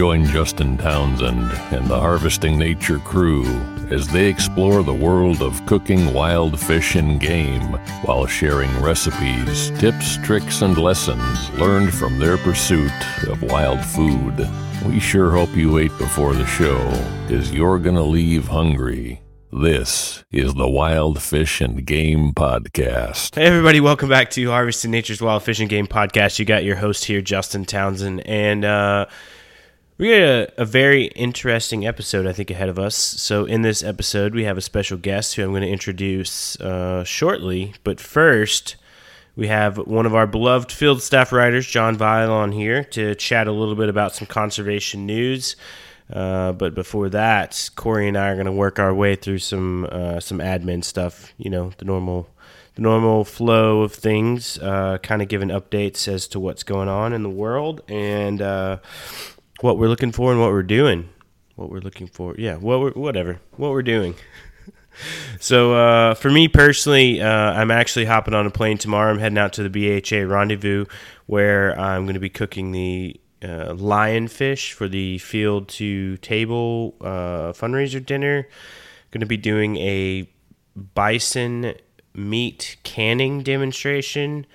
Join Justin Townsend and the Harvesting Nature crew as they explore the world of cooking wild fish and game while sharing recipes, tips, tricks, and lessons learned from their pursuit of wild food. We sure hope you ate before the show, because you're going to leave hungry. This is the Wild Fish and Game Podcast. Hey, everybody, welcome back to Harvesting Nature's Wild Fish and Game Podcast. You got your host here, Justin Townsend, and uh, we got a, a, very interesting episode, I think, ahead of us. So, in this episode, we have a special guest who I'm going to introduce uh, shortly. But first, we have one of our beloved field staff writers, John Vile, on here to chat a little bit about some conservation news. Uh, but before that, Corey and I are going to work our way through some uh, some admin stuff. You know, the normal the normal flow of things. Uh, kind of giving updates as to what's going on in the world and uh, what we're looking for and what we're doing. What we're looking for, yeah. What we're, whatever. What we're doing. so uh, for me personally, uh, I'm actually hopping on a plane tomorrow. I'm heading out to the BHA rendezvous where I'm going to be cooking the uh, lionfish for the field to table uh, fundraiser dinner. Going to be doing a bison meat canning demonstration,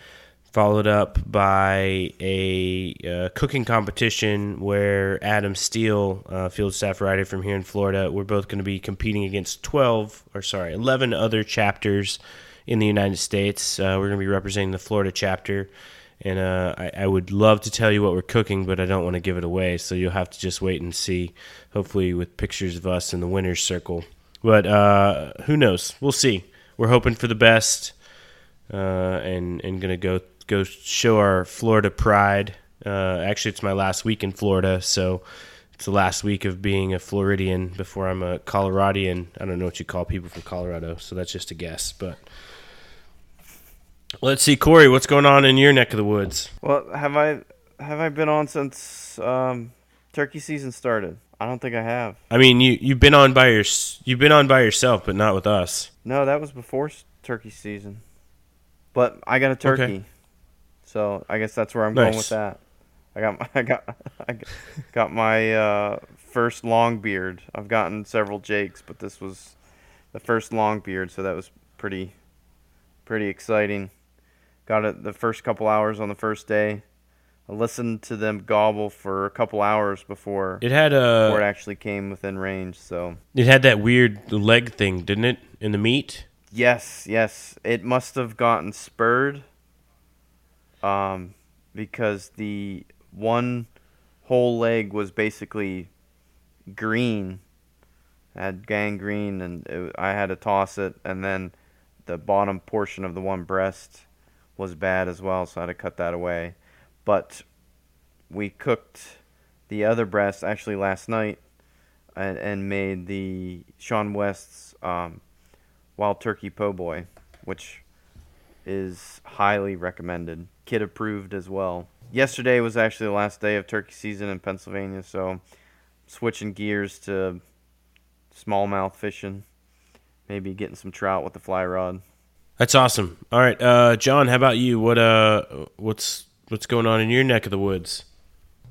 followed up by a uh, cooking competition where Adam Steele, uh, field staff writer from here in Florida, we're both going to be competing against 12, or sorry, 11 other chapters in the United States. Uh, we're going to be representing the Florida chapter and uh, I, I, would love to tell you what we're cooking, but I don't want to give it away. So you'll have to just wait and see. Hopefully, with pictures of us in the winners' circle. But uh, who knows? We'll see. We're hoping for the best, uh, and and gonna go go show our Florida pride. Uh, actually, it's my last week in Florida, so it's the last week of being a Floridian before I'm a Coloradian. I don't know what you call people from Colorado, so that's just a guess, but. Let's see, Corey, what's going on in your neck of the woods? Well, have I have I been on since um, turkey season started? I don't think I have. I mean, you you've been on by your you've been on by yourself, but not with us. No, that was before turkey season. But I got a turkey, okay. So I guess that's where I'm nice. going with that. I got my, I got I got my uh, first long beard. I've gotten several Jakes, but this was the first long beard, so that was pretty pretty exciting. Got it the first couple hours on the first day. I listened to them gobble for a couple hours before it had a before it actually came within range. So it had that weird leg thing, didn't it, in the meat? Yes, yes. It must have gotten spurred, um, because the one whole leg was basically green, had gangrene, and it, I had to toss it, and then the bottom portion of the one breast was bad as well, so I had to cut that away. But we cooked the other breast actually last night, and, and made the Sean West's um, wild turkey po' boy, which is highly recommended. Kid approved as well. Yesterday was actually the last day of turkey season in Pennsylvania, so switching gears to smallmouth fishing, maybe getting some trout with the fly rod. That's awesome. All right, uh, John, how about you? What uh, what's what's going on in your neck of the woods?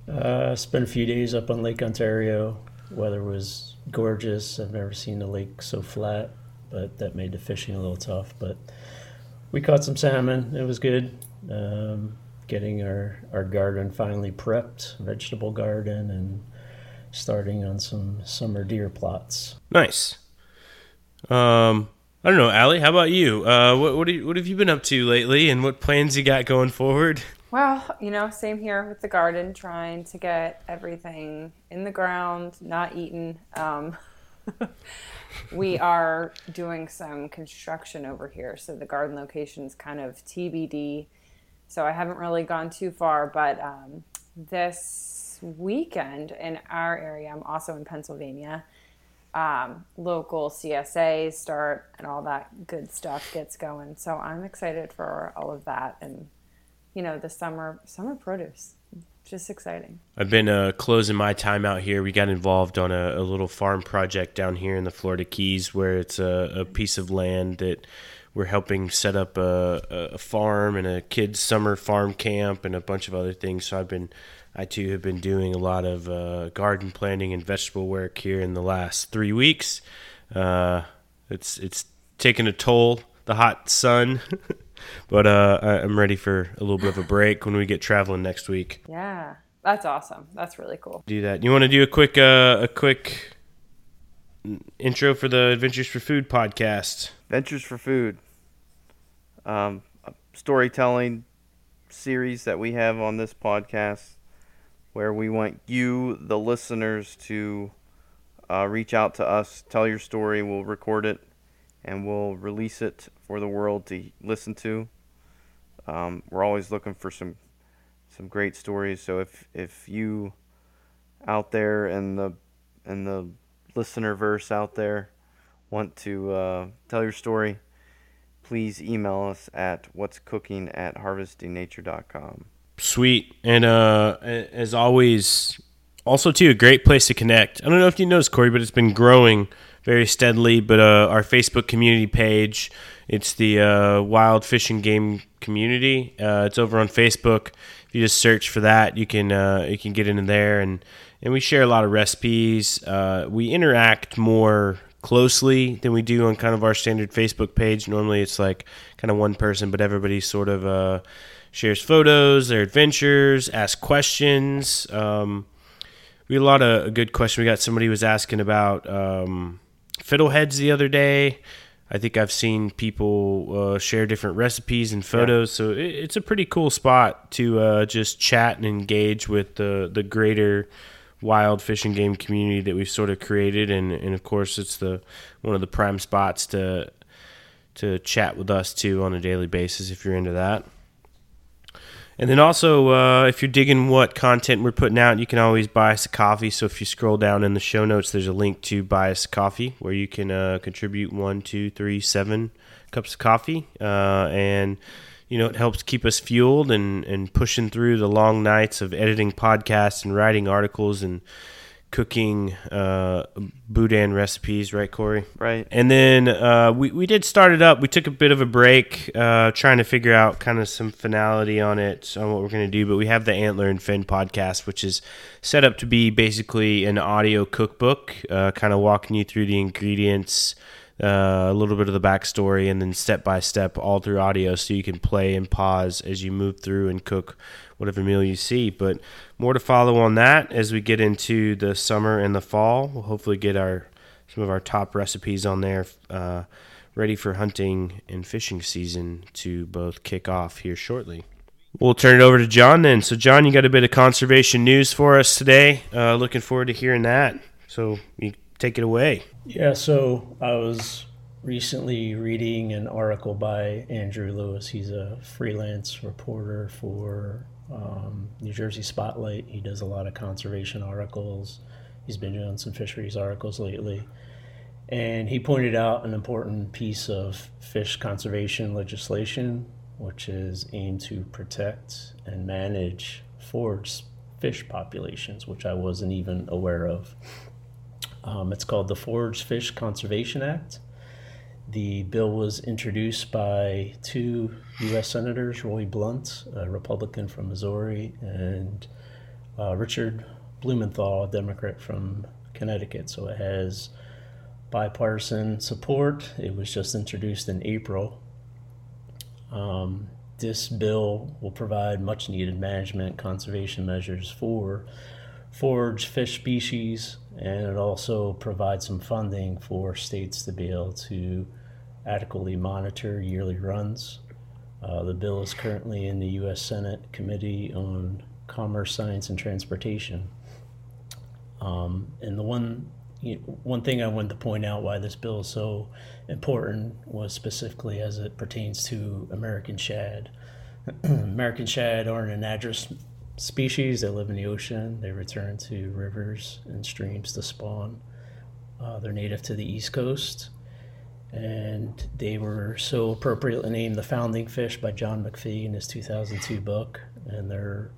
Uh, spent a few days up on Lake Ontario. Weather was gorgeous. I've never seen a lake so flat, but that made the fishing a little tough. But we caught some salmon. It was good. Um, getting our, our garden finally prepped, vegetable garden, and starting on some summer deer plots. Nice. Um, I don't know, Allie. How about you? Uh, what what, you, what have you been up to lately, and what plans you got going forward? Well, you know, same here with the garden, trying to get everything in the ground, not eaten. Um, we are doing some construction over here, so the garden location is kind of TBD. So I haven't really gone too far, but um, this weekend in our area, I'm also in Pennsylvania um, local CSA start and all that good stuff gets going. So I'm excited for all of that and you know the summer summer produce. Just exciting. I've been uh, closing my time out here. We got involved on a, a, little farm project down here in the Florida Keys, where it's a, a piece of land that we're helping set up a, a farm and a kids' summer farm camp and a bunch of other things. So I've been I too have been doing a lot of uh, garden planting and vegetable work here in the last three weeks. Uh, it's it's taken a toll, the hot sun, but uh, I'm ready for a little bit of a break when we get traveling next week. Yeah, that's awesome. That's really cool. Do that. You want to do a quick uh, a quick intro for the Adventures for Food podcast? Adventures for Food, um, storytelling series that we have on this podcast where we want you, the listeners, to uh, reach out to us, tell your story. We'll record it and we'll release it for the world to listen to. Um, we're always looking for some some great stories. So if if you out there in the in the listener verse out there want to uh, tell your story, please email us at what's cooking at harvestingnature.com. Sweet. And uh, as always, also too a great place to connect. I don't know if you noticed, Corey, but it's been growing very steadily. But uh, our Facebook community page, it's the uh, Wild Fish and Game Community. Uh, it's over on Facebook. If you just search for that, you can uh, you can get into there, and and we share a lot of recipes. Uh, we interact more closely than we do on kind of our standard Facebook page. Normally, it's like kind of one person, but everybody sort of shares photos, their adventures, asks questions. Um, we had a lot of a good question. We got somebody was asking about um, fiddleheads the other day. I think I've seen people uh, share different recipes and photos, yeah. so it, it's a pretty cool spot to uh, just chat and engage with the the greater wild fish and game community that we've sort of created, and, and of course it's the one of the prime spots to to chat with us too on a daily basis if you're into that. And then also, uh, if you're digging what content we're putting out, you can always buy us a coffee. So if you scroll down in the show notes, there's a link to buy us a coffee where you can uh, contribute one, two, three, seven cups of coffee. Uh, and, you know, it helps keep us fueled and, and pushing through the long nights of editing podcasts and writing articles and cooking uh, boudin recipes, right, Corey? Right. And then uh, we we did start it up. We took a bit of a break, uh, trying to figure out kind of some finality on it, on what we're going to do. But we have the Antler and Fin podcast, which is set up to be basically an audio cookbook, uh, kind of walking you through the ingredients. Uh, a little bit of the backstory and then step by step all through audio so you can play and pause as you move through and cook whatever meal you see. But more to follow on that as we get into the summer and the fall. We'll hopefully get our some of our top recipes on there, uh, ready for hunting and fishing season to both kick off here shortly. We'll turn it over to John then. So, John, you got a bit of conservation news for us today. Uh, looking forward to hearing that. So, you take it away. Yeah. So, I was recently reading an article by Andrew Lewis. He's a freelance reporter for um, New Jersey Spotlight. He does a lot of conservation articles. He's been doing some fisheries articles lately. And he pointed out an important piece of fish conservation legislation, which is aimed to protect and manage forage fish populations, which I wasn't even aware of. Um, it's called the Forage Fish Conservation Act. The bill was introduced by two U.S. Senators, Roy Blunt, a Republican from Missouri, and uh, Richard Blumenthal, a Democrat from Connecticut. So it has bipartisan support. It was just introduced in April. Um, this bill will provide much needed management conservation measures for forage fish species and it also provides some funding for states to be able to adequately monitor yearly runs. Uh, the bill is currently in the U.S. Senate Committee on Commerce, Science, and Transportation. Um, and the one you know, one thing I wanted to point out why this bill is so important was specifically as it pertains to American shad. American shad are an anadromous species that live in the ocean. They return to rivers and streams to spawn. Uh, they're native to the East Coast, and they were so appropriately named the founding fish by John McPhee in his 2002 book. And they're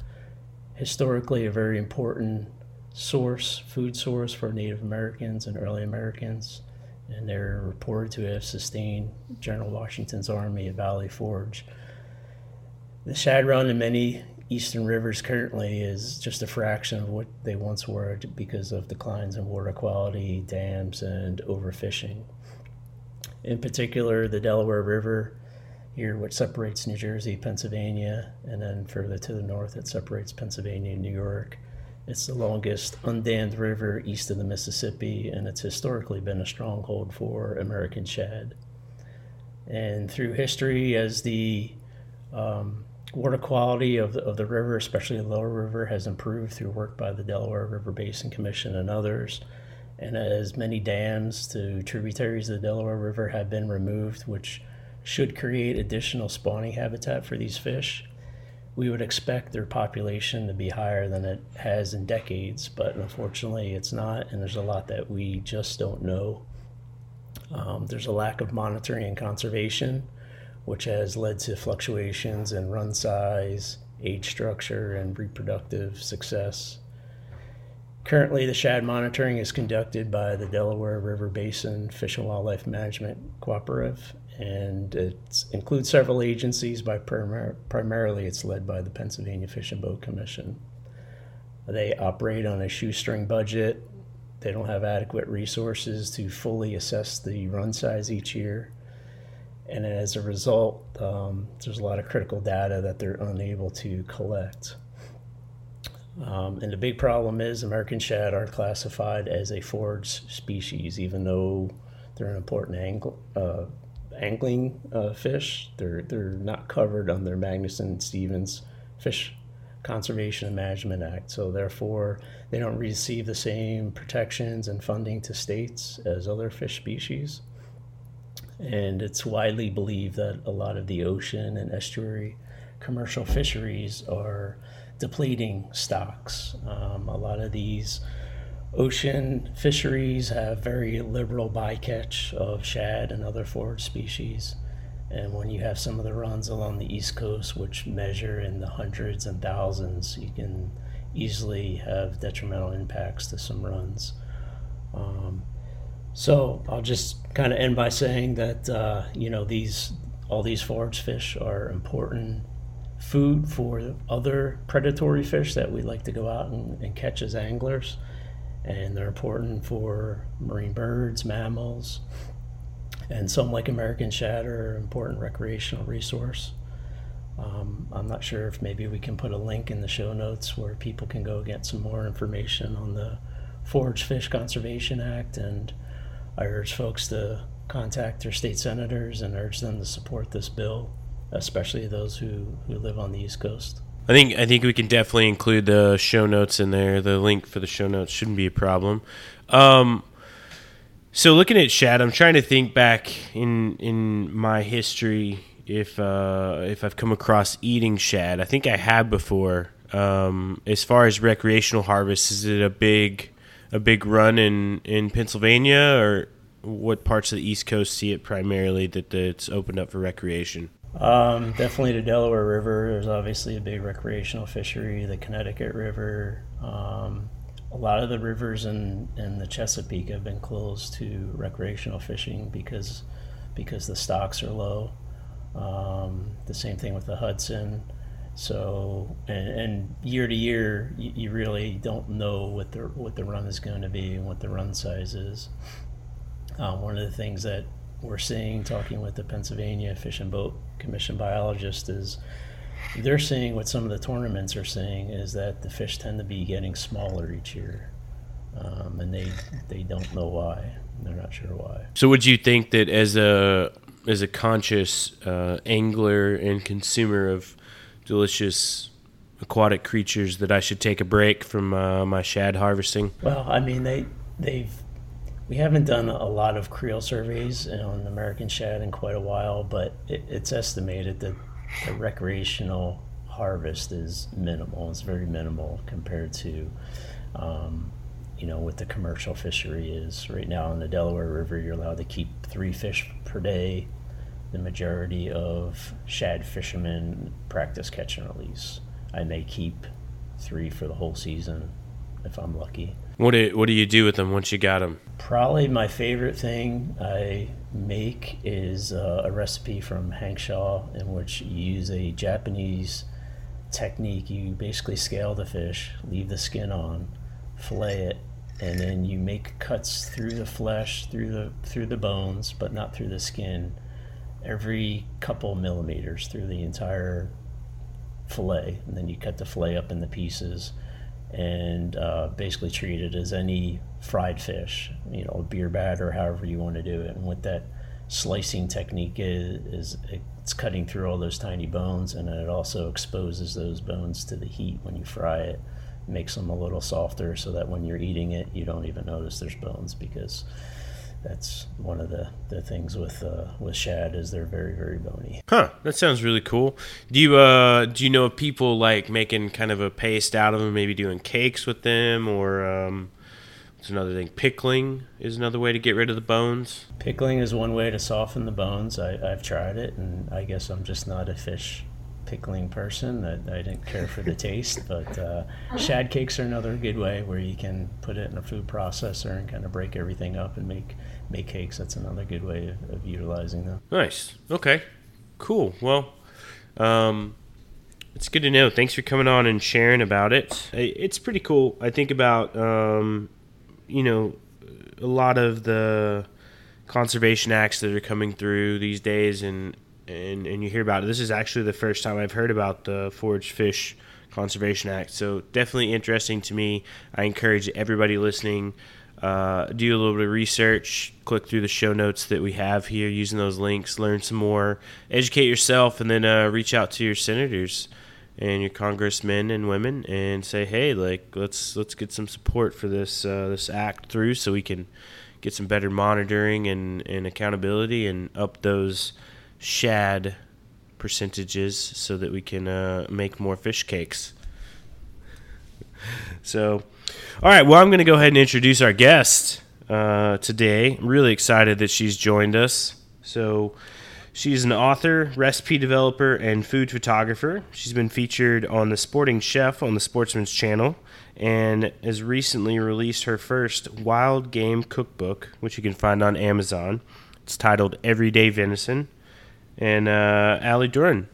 historically a very important source, food source for Native Americans and early Americans. And they're reported to have sustained General Washington's army at Valley Forge. The shad run in many eastern rivers currently is just a fraction of what they once were because of declines in water quality, dams, and overfishing. In particular, the Delaware River here, which separates New Jersey, Pennsylvania, and then further to the north, it separates Pennsylvania and New York. It's the longest undammed river east of the Mississippi, and it's historically been a stronghold for American shad. And through history, as the um, water quality of the, of the river, especially the lower river, has improved through work by the Delaware River Basin Commission and others. And as many dams to tributaries of the Delaware River have been removed, which should create additional spawning habitat for these fish, we would expect their population to be higher than it has in decades, but unfortunately it's not, and there's a lot that we just don't know. Um, there's a lack of monitoring and conservation which has led to fluctuations in run size, age structure, and reproductive success. Currently, the shad monitoring is conducted by the Delaware River Basin Fish and Wildlife Management Cooperative, and it includes several agencies. By primar- primarily, it's led by the Pennsylvania Fish and Boat Commission. They operate on a shoestring budget. They don't have adequate resources to fully assess the run size each year and as a result, um, there's a lot of critical data that they're unable to collect. Um, and the big problem is American shad are classified as a forage species, even though they're an important angl- uh, angling uh, fish. They're they're not covered under Magnuson Stevens Fish Conservation and Management Act. So therefore, they don't receive the same protections and funding to states as other fish species and it's widely believed that a lot of the ocean and estuary commercial fisheries are depleting stocks. Um, a lot of these ocean fisheries have very liberal bycatch of shad and other forage species. And when you have some of the runs along the East Coast, which measure in the hundreds and thousands, you can easily have detrimental impacts to some runs. Um, so I'll just kind of end by saying that uh, you know these all these forage fish are important food for other predatory fish that we like to go out and, and catch as anglers, and they're important for marine birds, mammals, and some like American shad are important recreational resource. Um, I'm not sure if maybe we can put a link in the show notes where people can go get some more information on the Forage Fish Conservation Act and I urge folks to contact their state senators and urge them to support this bill, especially those who, who live on the East Coast. I think I think we can definitely include the show notes in there. The link for the show notes shouldn't be a problem. Um, so looking at Shad, I'm trying to think back in in my history if uh, if I've come across eating shad. I think I have before. Um, as far as recreational harvest, is it a big a big run in in Pennsylvania, or what parts of the East Coast see it primarily that it's opened up for recreation? Um, definitely the Delaware River. There's obviously a big recreational fishery. The Connecticut River. Um, a lot of the rivers in, in the Chesapeake have been closed to recreational fishing because because the stocks are low. Um, the same thing with the Hudson. So and, and year to year, you, you, really don't know what the what the run is going to be and what the run size is. Um, one of the things that we're seeing, talking with the Pennsylvania Fish and Boat Commission biologist, is they're seeing what some of the tournaments are saying is that the fish tend to be getting smaller each year, um, and they they don't know why. They're not sure why. So, would you think that as a as a conscious uh, angler and consumer of delicious aquatic creatures, that I should take a break from uh, my shad harvesting? Well, I mean they they've we haven't done a lot of creel surveys on American shad in quite a while, but it, it's estimated that the recreational harvest is minimal. It's very minimal compared to um, you know, what the commercial fishery is. Right now in the Delaware River, you're allowed to keep three fish per day. The majority of shad fishermen practice catch and release. I may keep three for the whole season if I'm lucky. What do what do you do with them once you got them? Probably my favorite thing I make is uh, a recipe from Hank Shaw in which you use a Japanese technique. You basically scale the fish, leave the skin on, fillet it, and then you make cuts through the flesh, through the through the bones, but not through the skin, every couple millimeters through the entire fillet, and then you cut the fillet up into pieces, and uh, basically treat it as any fried fish, you know, beer bat or however you want to do it. And what that slicing technique is, is it's cutting through all those tiny bones, and it also exposes those bones to the heat when you fry it makes them a little softer so that when you're eating it, you don't even notice there's bones because that's one of the, the things with uh, with shad is they're very very bony. Huh, that sounds really cool. Do you uh do you know of people like making kind of a paste out of them, maybe doing cakes with them, or um, what's another thing? Pickling is another way to get rid of the bones. Pickling is one way to soften the bones. I, I've tried it, and I guess I'm just not a fish pickling person. that I didn't care for the taste, but uh, shad cakes are another good way where you can put it in a food processor and kind of break everything up and make make cakes. That's another good way of, of utilizing them. Nice. Okay. Cool. Well, um, it's good to know. Thanks for coming on and sharing about it. It's pretty cool. I think about um, you know a lot of the conservation acts that are coming through these days and and and you hear about it. This is actually the first time I've heard about the Forage Fish Conservation Act. So definitely interesting to me. I encourage everybody listening uh, do a little bit of research, click through the show notes that we have here using those links, learn some more, educate yourself, and then uh, reach out to your senators and your congressmen and women and say, hey, like let's let's get some support for this uh, this act through so we can get some better monitoring and, and accountability and up those shad percentages so that we can uh, make more fish cakes. So, all right, well, I'm going to go ahead and introduce our guest uh, today. I'm really excited that she's joined us. So, she's an author, recipe developer, and food photographer. She's been featured on The Sporting Chef on the Sportsman's Channel and has recently released her first wild game cookbook, which you can find on Amazon. It's titled Everyday Venison and uh, Allie D'Andrea.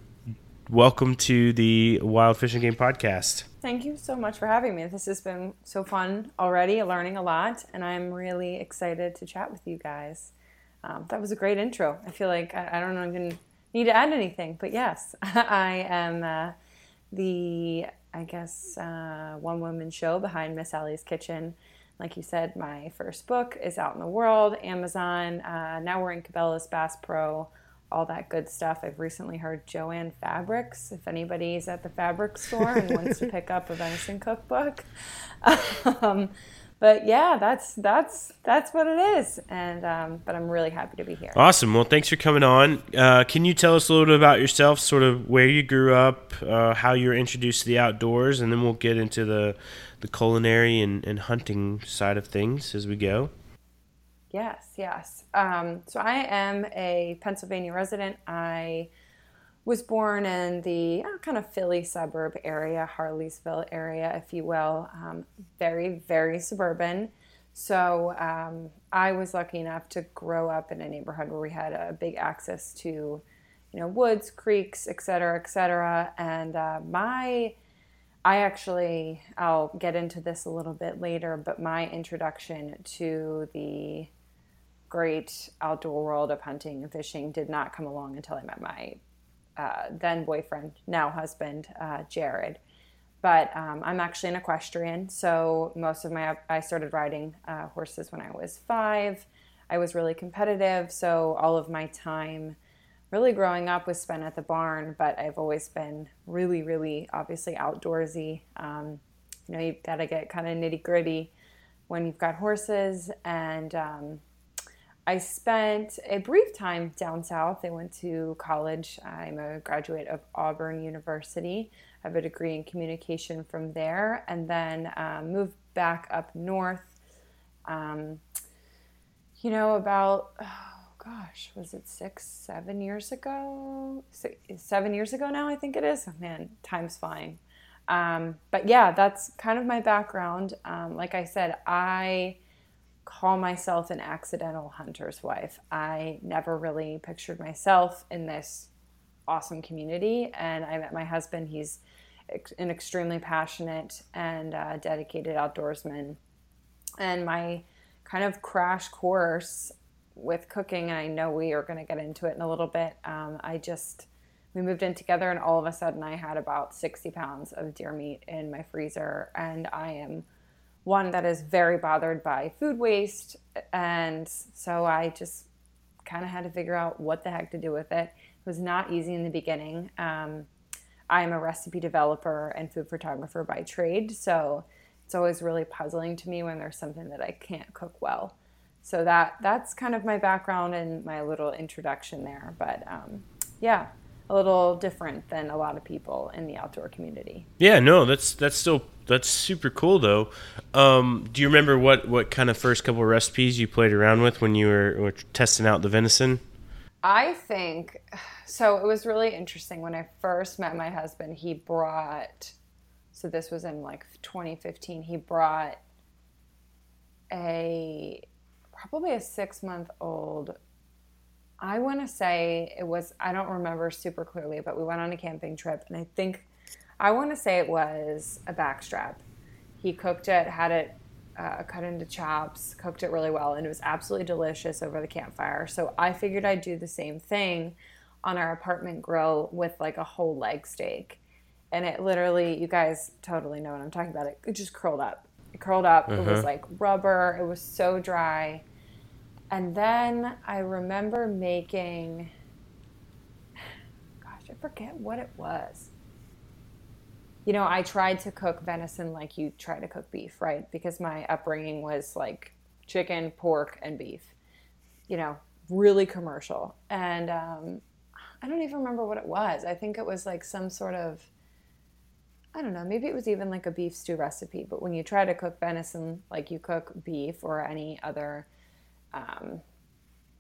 Welcome to the Wild Fish and Game Podcast. Thank you so much for having me. This has been so fun already, learning a lot, and I'm really excited to chat with you guys. Um, that was a great intro. I feel like I, I don't even need to add anything, but yes, I am uh, the, I guess, uh, one woman show behind Miss Allie's Kitchen. Like you said, my first book is out in the world, Amazon. Uh, now we're in Cabela's Bass Pro all that good stuff. I've recently heard Joann Fabrics. If anybody's at the fabric store and wants to pick up a venison cookbook, um, but yeah, that's that's that's what it is. And um, but I'm really happy to be here. Awesome. Well, thanks for coming on. Uh, can you tell us a little bit about yourself, sort of where you grew up, uh, how you were introduced to the outdoors, and then we'll get into the the culinary and, and hunting side of things as we go. Yes, yes. Um, so I am a Pennsylvania resident. I was born in the uh, kind of Philly suburb area, Harleysville area, if you will. Um, very, very suburban. So um, I was lucky enough to grow up in a neighborhood where we had a big access to, you know, woods, creeks, et cetera, et cetera. And uh, my, I actually, I'll get into this a little bit later, but my introduction to the great outdoor world of hunting and fishing did not come along until I met my uh, then boyfriend, now husband, uh, Jared. But um, I'm actually an equestrian, so most of my I started riding uh, horses when I was five. I was really competitive, so all of my time, really growing up, was spent at the barn. But I've always been really, really obviously outdoorsy. Um, you know, you've got to get kind of nitty gritty when you've got horses and um, I spent a brief time down south. I went to college. I'm a graduate of Auburn University. I have a degree in communication from there, and then um, moved back up north. Um, you know, about oh gosh, was it six, seven years ago? Six, seven years ago now, I think it is. Oh, man, time's flying. Um, but yeah, that's kind of my background. Um, like I said, I call myself an accidental hunter's wife. I never really pictured myself in this awesome community. And I met my husband. He's an extremely passionate and uh, dedicated outdoorsman. And my kind of crash course with cooking, and I know we are going to get into it in a little bit. Um, I just, we moved in together, and all of a sudden I had about 60 pounds of deer meat in my freezer. And I am one that is very bothered by food waste. And so I just kind of had to figure out what the heck to do with it. It was not easy in the beginning. Um, I'm a recipe developer and food photographer by trade. So it's always really puzzling to me when there's something that I can't cook well. So that that's kind of my background and my little introduction there. But um, yeah, a little different than a lot of people in the outdoor community. Yeah, no, that's that's still that's super cool though. Um, do you remember what what kind of first couple of recipes you played around with when you were, were testing out the venison? I think so. It was really interesting when I first met my husband. He brought, so this was in like 2015. He brought a probably a six month old I want to say it was, I don't remember super clearly, but we went on a camping trip and I think, I want to say it was a backstrap. He cooked it, had it uh, cut into chops, cooked it really well, and it was absolutely delicious over the campfire. So I figured I'd do the same thing on our apartment grill with like a whole leg steak. And it literally, you guys totally know what I'm talking about. It, it just curled up. It curled up. Uh-huh. It was uh-huh. like rubber. It was so dry and then I remember making, gosh, I forget what it was. You know, I tried to cook venison like you try to cook beef, right? Because my upbringing was like chicken, pork, and beef. You know, really commercial. And um, I don't even remember what it was. I think it was like some sort of, I don't know, maybe it was even like a beef stew recipe. But when you try to cook venison like you cook beef or any other um,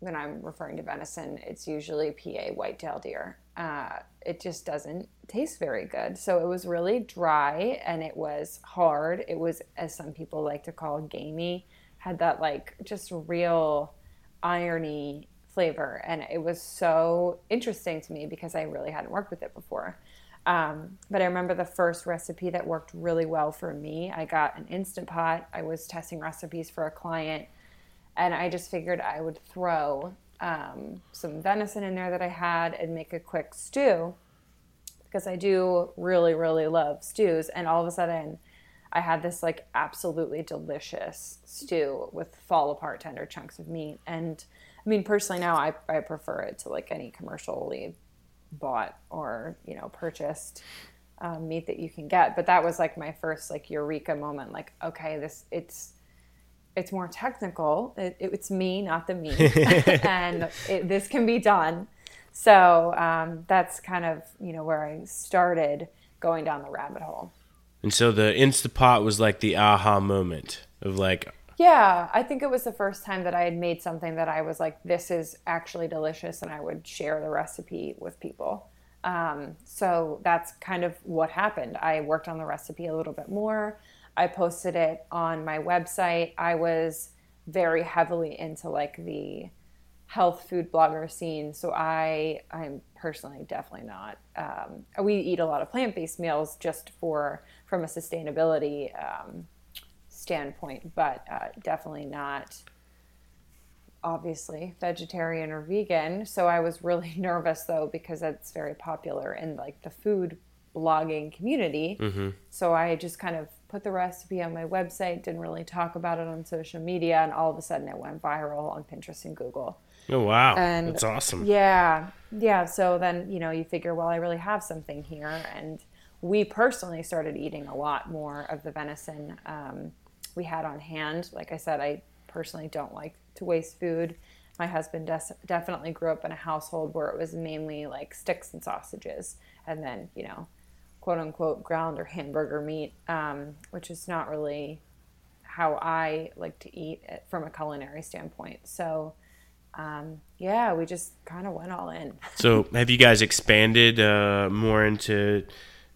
when I'm referring to venison, it's usually PA whitetail deer. Uh, it just doesn't taste very good. So it was really dry and it was hard. It was, as some people like to call, gamey. Had that like just real irony flavor, and it was so interesting to me because I really hadn't worked with it before. Um, but I remember the first recipe that worked really well for me. I got an instant pot. I was testing recipes for a client and I just figured I would throw um, some venison in there that I had and make a quick stew because I do really, really love stews. And all of a sudden, I had this like absolutely delicious stew with fall apart tender chunks of meat. And I mean, personally, now I, I prefer it to like any commercially bought or, you know, purchased um, meat that you can get. But that was like my first like eureka moment like, okay, this, it's, it's more technical. It, it, it's me, not the me, and it, this can be done. So um, that's kind of you know where I started going down the rabbit hole. And so the Instapot was like the aha moment of like. Yeah, I think it was the first time that I had made something that I was like, this is actually delicious, and I would share the recipe with people. Um, so that's kind of what happened. I worked on the recipe a little bit more. I posted it on my website. I was very heavily into like the health food blogger scene. So I I'm personally definitely not. Um, we eat a lot of plant based meals just for from a sustainability um, standpoint, but uh, definitely not obviously vegetarian or vegan. So I was really nervous though because that's very popular in like the food blogging community. Mm-hmm. So I just kind of put the recipe on my website, didn't really talk about it on social media, and all of a sudden it went viral on Pinterest and Google. Oh wow, and that's awesome. Yeah, yeah. So then you know you figure, well, I really have something here, and we personally started eating a lot more of the venison um, we had on hand. Like I said, I personally don't like to waste food. My husband des- definitely grew up in a household where it was mainly like sticks and sausages, and then you know, quote unquote ground or hamburger meat, um, which is not really how I like to eat it from a culinary standpoint. So um, yeah, we just kind of went all in. so, have you guys expanded uh, more into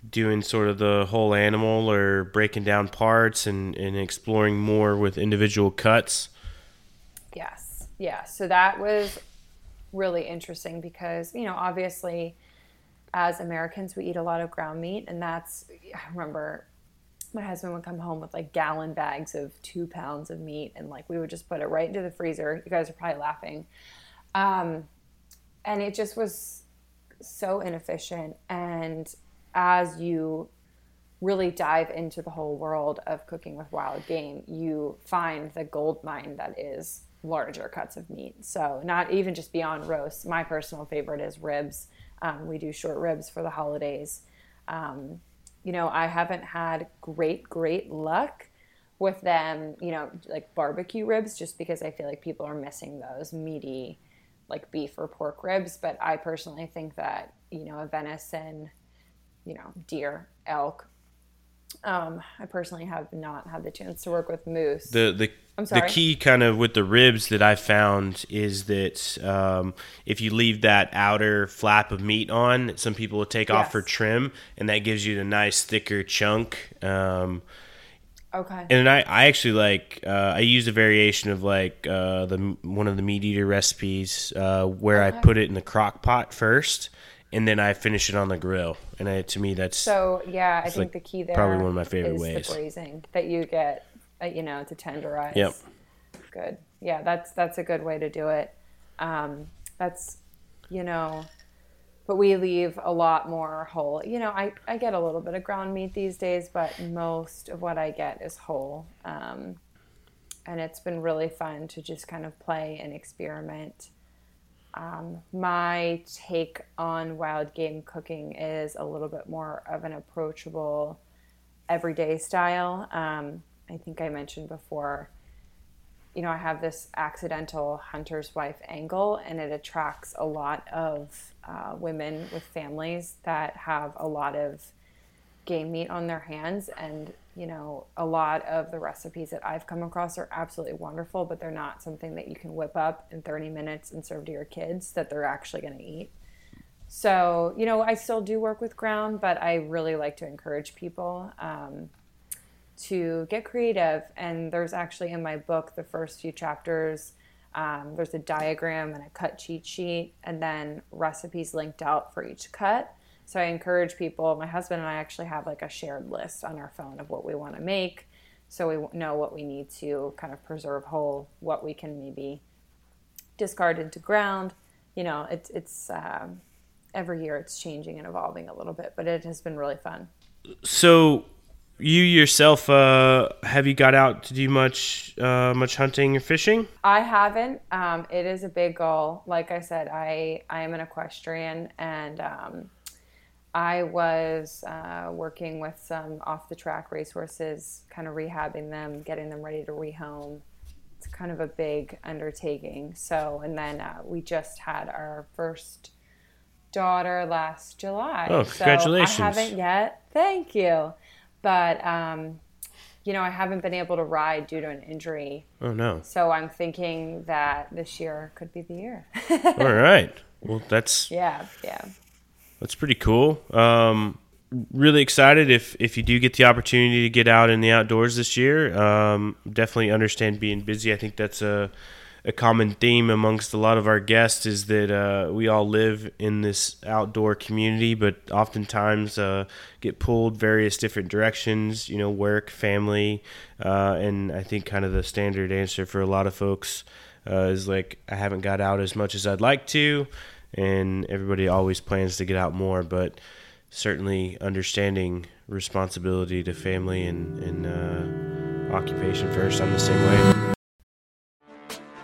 doing sort of the whole animal or breaking down parts and, and exploring more with individual cuts? Yes. Yeah. So, that was really interesting because, you know, obviously, as Americans, we eat a lot of ground meat, and that's, I remember my husband would come home with like gallon bags of two pounds of meat and like we would just put it right into the freezer. You guys are probably laughing. Um, and it just was so inefficient. And as you really dive into the whole world of cooking with wild game you find the gold mine that is larger cuts of meat. So not even just beyond roast. My personal favorite is ribs um, we do short ribs for the holidays um, you know, I haven't had great, great luck with them, you know, like barbecue ribs, just because I feel like people are missing those meaty, like beef or pork ribs. But I personally think that, you know, a venison, you know, deer, elk. Um, I personally have not had the chance to work with moose. The the the key kind of with the ribs that I found is that um, if you leave that outer flap of meat on, some people will take yes. off for trim, and that gives you the nice thicker chunk. Um, okay. And I, I actually like uh, I use a variation of like uh, the one of the meat eater recipes uh, where okay. I put it in the crock pot first, and then I finish it on the grill. And I, to me, that's so yeah. I think like the key there probably one of my favorite ways. The braising that you get uh, you know, to tenderize. Yep. Good. Yeah, that's that's a good way to do it. Um, that's, you know, but we leave a lot more whole. You know, I, I get a little bit of ground meat these days, but most of what I get is whole. Um, and it's been really fun to just kind of play and experiment. Um, my take on wild game cooking is a little bit more of an approachable, everyday style. Um, I think I mentioned before, you know, I have this accidental hunter's wife angle, and it attracts a lot of uh, women with families that have a lot of game meat on their hands. And, you know, a lot of the recipes that I've come across are absolutely wonderful, but they're not something that you can whip up in 30 minutes and serve to your kids that they're actually going to eat. So, you know, I still do work with ground, but I really like to encourage people. Um, to get creative. And there's actually in my book, the first few chapters, um, there's a diagram and a cut cheat sheet, and then recipes linked out for each cut. So I encourage people, my husband and I actually have like a shared list on our phone of what we want to make. So we know what we need to kind of preserve whole, what we can maybe discard into ground. You know, it's, it's um, every year it's changing and evolving a little bit, but it has been really fun. So you yourself uh, have you got out to do much uh, much hunting or fishing i haven't um, it is a big goal like i said i i am an equestrian and um, i was uh, working with some off the track racehorses kind of rehabbing them getting them ready to rehome it's kind of a big undertaking. So, and then uh, we just had our first daughter last July. Oh, congratulations! So I haven't yet. Thank you, but um, you know, I haven't been able to ride due to an injury. Oh no! So I'm thinking that this year could be the year. All right. Well, that's yeah, yeah. That's pretty cool. Um, really excited if if you do get the opportunity to get out in the outdoors this year. Um, definitely understand being busy. I think that's a a common theme amongst a lot of our guests is that uh, we all live in this outdoor community, but oftentimes uh, get pulled various different directions. You know, work, family, uh, and I think kind of the standard answer for a lot of folks uh, is like, I haven't got out as much as I'd like to, and everybody always plans to get out more, but certainly understanding responsibility to family and, and uh, occupation first. I'm the same way.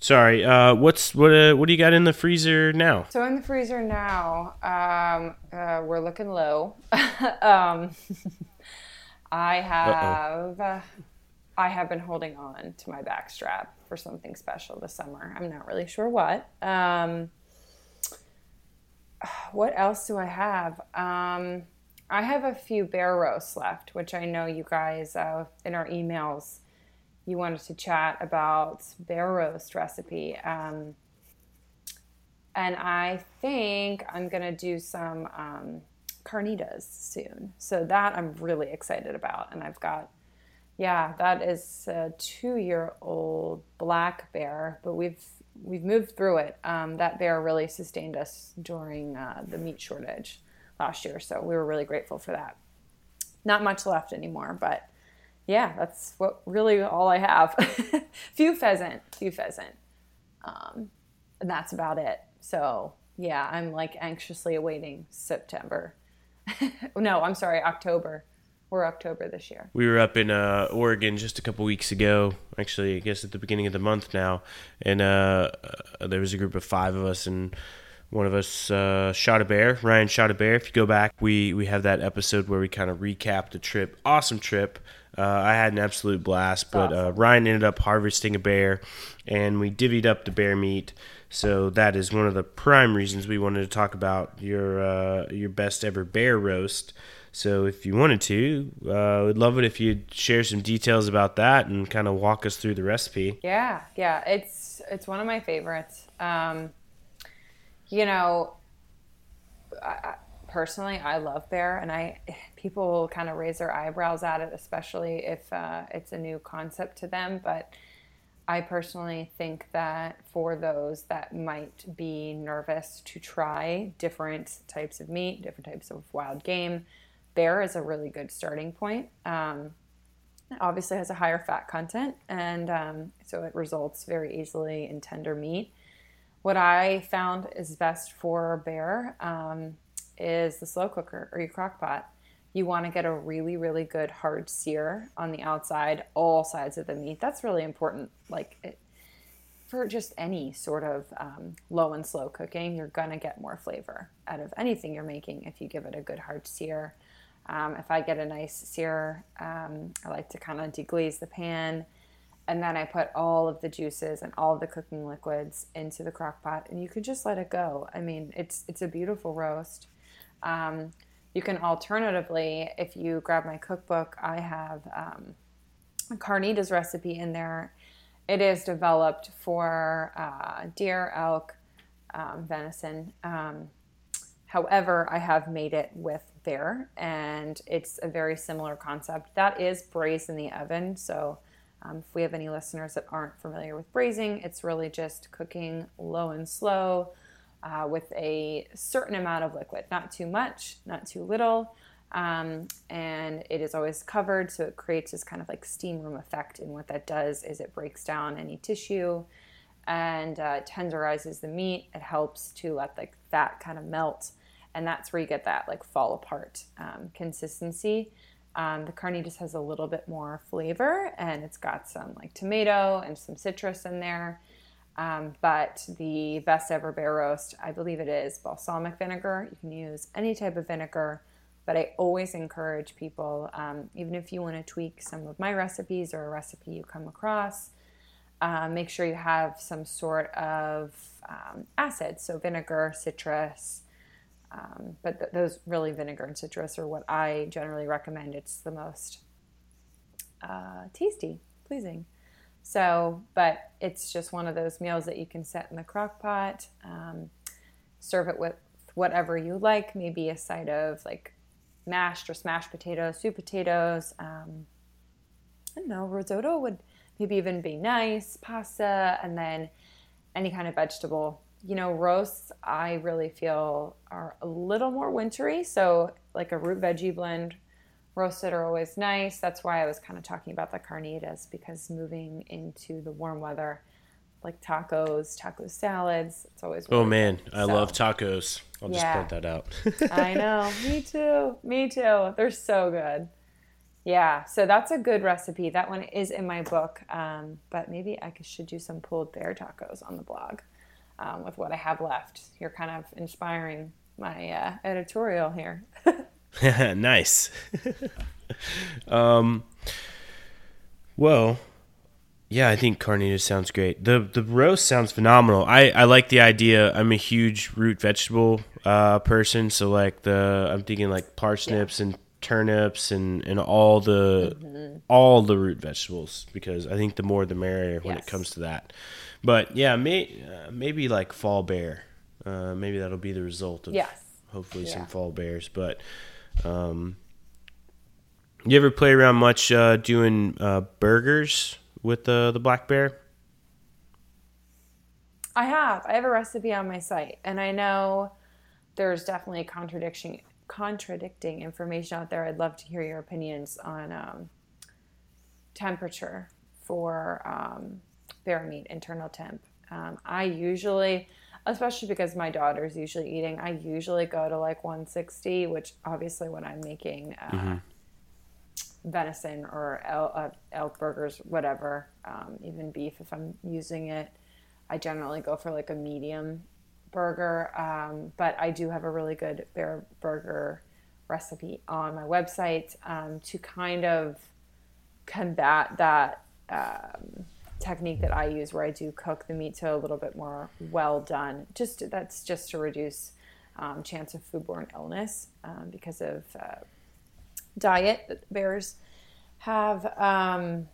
Sorry, uh, what's what? Uh, what do you got in the freezer now? So in the freezer now, um, uh, we're looking low. um, I have uh, I have been holding on to my back strap for something special this summer. I'm not really sure what. Um, what else do I have? Um, I have a few bear roasts left, which I know you guys uh, in our emails you wanted to chat about bear roast recipe. Um, and I think I'm gonna do some um, carnitas soon. So that I'm really excited about. And I've got, yeah, that is a two-year-old black bear, but we've we've moved through it. Um, that bear really sustained us during uh, the meat shortage last year, so we were really grateful for that. Not much left anymore, but yeah, that's what really all I have. few pheasant, few pheasant, um, and that's about it. So yeah, I'm like anxiously awaiting September. no, I'm sorry, October. We're October this year. We were up in uh, Oregon just a couple weeks ago. Actually, I guess at the beginning of the month now, and uh, there was a group of five of us, and one of us uh, shot a bear. Ryan shot a bear. If you go back, we we have that episode where we kind of recap the trip. Awesome trip. Uh, I had an absolute blast, but uh, Ryan ended up harvesting a bear, and we divvied up the bear meat. So that is one of the prime reasons we wanted to talk about your uh, your best ever bear roast. So if you wanted to, uh, we'd love it if you'd share some details about that and kind of walk us through the recipe. Yeah, yeah, it's it's one of my favorites. Um, you know, I, personally, I love bear, and I people kind of raise their eyebrows at it, especially if uh, it's a new concept to them. But I personally think that for those that might be nervous to try different types of meat, different types of wild game, bear is a really good starting point. Um, it obviously has a higher fat content, and um, so it results very easily in tender meat. What I found is best for bear um, is the slow cooker or your crock pot. You want to get a really, really good hard sear on the outside, all sides of the meat. That's really important. Like it, for just any sort of um, low and slow cooking, you're going to get more flavor out of anything you're making if you give it a good hard sear. Um, if I get a nice sear, um, I like to kind of deglaze the pan and then I put all of the juices and all of the cooking liquids into the crock pot and you could just let it go. I mean, it's it's a beautiful roast. Um, you can alternatively, if you grab my cookbook, I have um, a carnitas recipe in there. It is developed for uh, deer, elk, um, venison. Um, however, I have made it with bear, and it's a very similar concept. That is braised in the oven. So, um, if we have any listeners that aren't familiar with braising, it's really just cooking low and slow uh, with a certain amount of liquid, not too much, not too little. Um, and it is always covered, so it creates this kind of like steam room effect. And what that does is it breaks down any tissue and uh, tenderizes the meat. It helps to let the fat kind of melt, and that's where you get that like fall apart um, consistency. Um, the carnitas has a little bit more flavor, and it's got some like tomato and some citrus in there. Um, but the best ever bear roast, I believe it is balsamic vinegar. You can use any type of vinegar, but I always encourage people, um, even if you want to tweak some of my recipes or a recipe you come across, uh, make sure you have some sort of um, acid, so vinegar, citrus. Um, but th- those really vinegar and citrus are what I generally recommend. It's the most uh, tasty, pleasing. So, but it's just one of those meals that you can set in the crock pot, um, serve it with whatever you like, maybe a side of like mashed or smashed potatoes, sweet potatoes. Um, I don't know, risotto would maybe even be nice, pasta, and then any kind of vegetable. You know, roasts I really feel are a little more wintry, so like a root veggie blend roasted are always nice. That's why I was kind of talking about the carnitas because moving into the warm weather, like tacos, taco salads, it's always. Oh man. I so, love tacos. I'll just point that out. I know. Me too. Me too. They're so good. Yeah, so that's a good recipe. That one is in my book, um, but maybe I should do some pulled bear tacos on the blog um, with what I have left. You're kind of inspiring my uh, editorial here. nice. um, well, yeah, I think carnitas sounds great. the The roast sounds phenomenal. I, I like the idea. I'm a huge root vegetable uh, person, so like the I'm thinking like parsnips yeah. and turnips and, and all the mm-hmm. all the root vegetables because I think the more the merrier when yes. it comes to that. But yeah, may, uh, maybe like fall bear. Uh, maybe that'll be the result of yes. hopefully yeah. some fall bears. But um, you ever play around much uh, doing uh, burgers with the the black bear? I have. I have a recipe on my site, and I know there's definitely contradiction contradicting information out there. I'd love to hear your opinions on um, temperature for um, bear meat, internal temp. Um, I usually especially because my daughter's usually eating. I usually go to like 160, which obviously when I'm making uh, mm-hmm. venison or elk, uh, elk burgers, whatever, um, even beef, if I'm using it, I generally go for like a medium burger. Um, but I do have a really good bear burger recipe on my website um, to kind of combat that. Technique that I use where I do cook the meat to a little bit more well done. Just that's just to reduce um, chance of foodborne illness um, because of uh, diet that bears have. Um,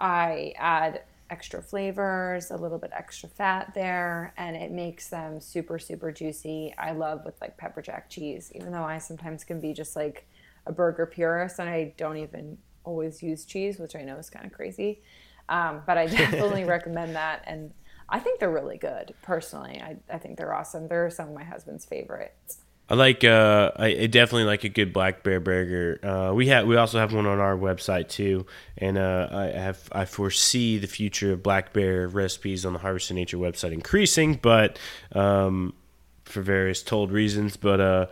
I add extra flavors, a little bit extra fat there, and it makes them super super juicy. I love with like pepper jack cheese, even though I sometimes can be just like a burger purist and I don't even always use cheese, which I know is kind of crazy. Um, but I definitely recommend that. And I think they're really good, personally. I, I think they're awesome. They're some of my husband's favorites. I like uh I definitely like a good black bear burger. Uh we have we also have one on our website too. And uh I have I foresee the future of black bear recipes on the Harvesting Nature website increasing, but um for various told reasons. But uh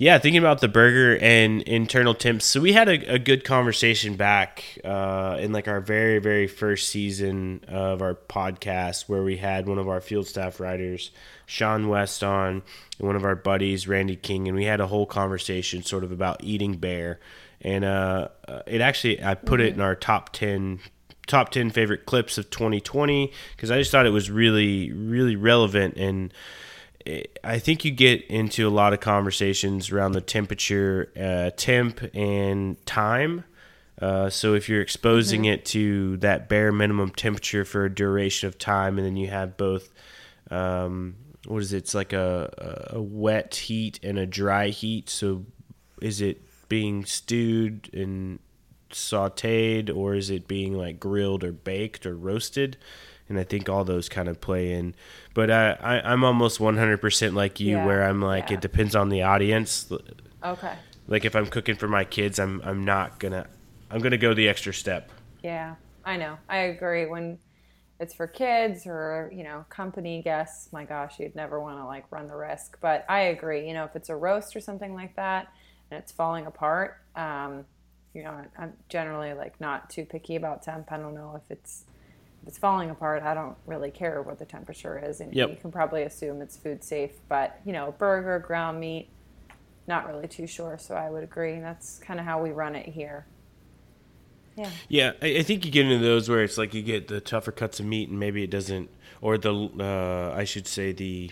yeah, thinking about the burger and internal temps. So we had a, a good conversation back uh, in like our very very first season of our podcast where we had one of our field staff writers, Sean West, on, and one of our buddies, Randy King, and we had a whole conversation sort of about eating bear. And uh, uh it actually, I put it in our top ten top 10 favorite clips of 2020 because I just thought it was really, really relevant. And I think you get into a lot of conversations around the temperature, uh, temp, and time. Uh, so if you're exposing mm-hmm. it to that bare minimum temperature for a duration of time, and then you have both, um, what is it? It's like a, a wet heat and a dry heat. So is it being stewed and sautéed, or is it being like grilled or baked or roasted? And I think all those kind of play in. But uh, I, I'm almost 100% like you, yeah, where I'm like, yeah. it depends on the audience. Okay. Like if I'm cooking for my kids, I'm I'm not gonna I'm gonna go the extra step. Yeah, I know. I agree. When it's for kids or you know company guests my gosh you'd never want to like run the risk but i agree you know if it's a roast or something like that and it's falling apart um, you know i'm generally like not too picky about temp i don't know if it's it's falling apart i don't really care what the temperature is and yep. you can probably assume it's food safe but you know burger ground meat not really too sure so i would agree that's kind of how we run it here yeah. Yeah, I, I, think you get into those where it's like you get the tougher cuts of meat, and maybe it doesn't, or the uh, I should say the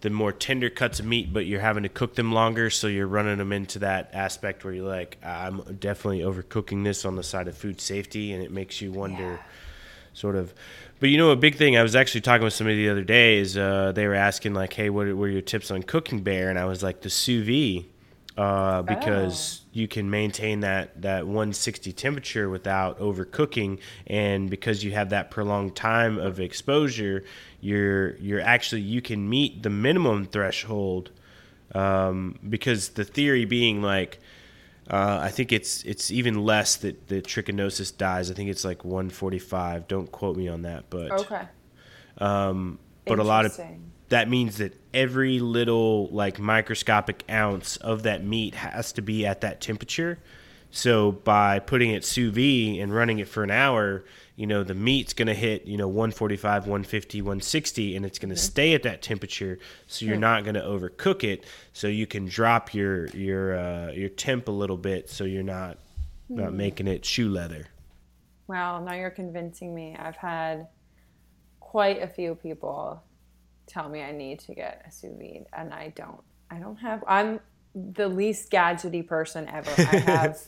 the more tender cuts of meat, but you're having to cook them longer, so you're running them into that aspect where you're like, I'm definitely overcooking this on the side of food safety, and it makes you wonder, yeah. Sort of. But you know, a big thing I was actually talking with somebody the other day is uh, they were asking like, "Hey, what were your tips on cooking bear?" And I was like, "The sous vide." uh, because oh. you can maintain that, that 160 temperature without overcooking, and because you have that prolonged time of exposure, you're you're actually you can meet the minimum threshold. Um, because the theory being like, uh, I think it's it's even less that the trichinosis dies. I think it's like 145. Don't quote me on that, but okay. Um, but a lot of that means that every little like microscopic ounce of that meat has to be at that temperature. So by putting it sous vide and running it for an hour, you know, the meat's going to hit, you know, 145, 150, 160 and it's going to mm-hmm. stay at that temperature so you're mm-hmm. not going to overcook it so you can drop your your uh, your temp a little bit so you're not mm-hmm. not making it shoe leather. Wow, now you're convincing me. I've had quite a few people tell me I need to get a sous vide, and I don't. I don't have. I'm the least gadgety person ever. I have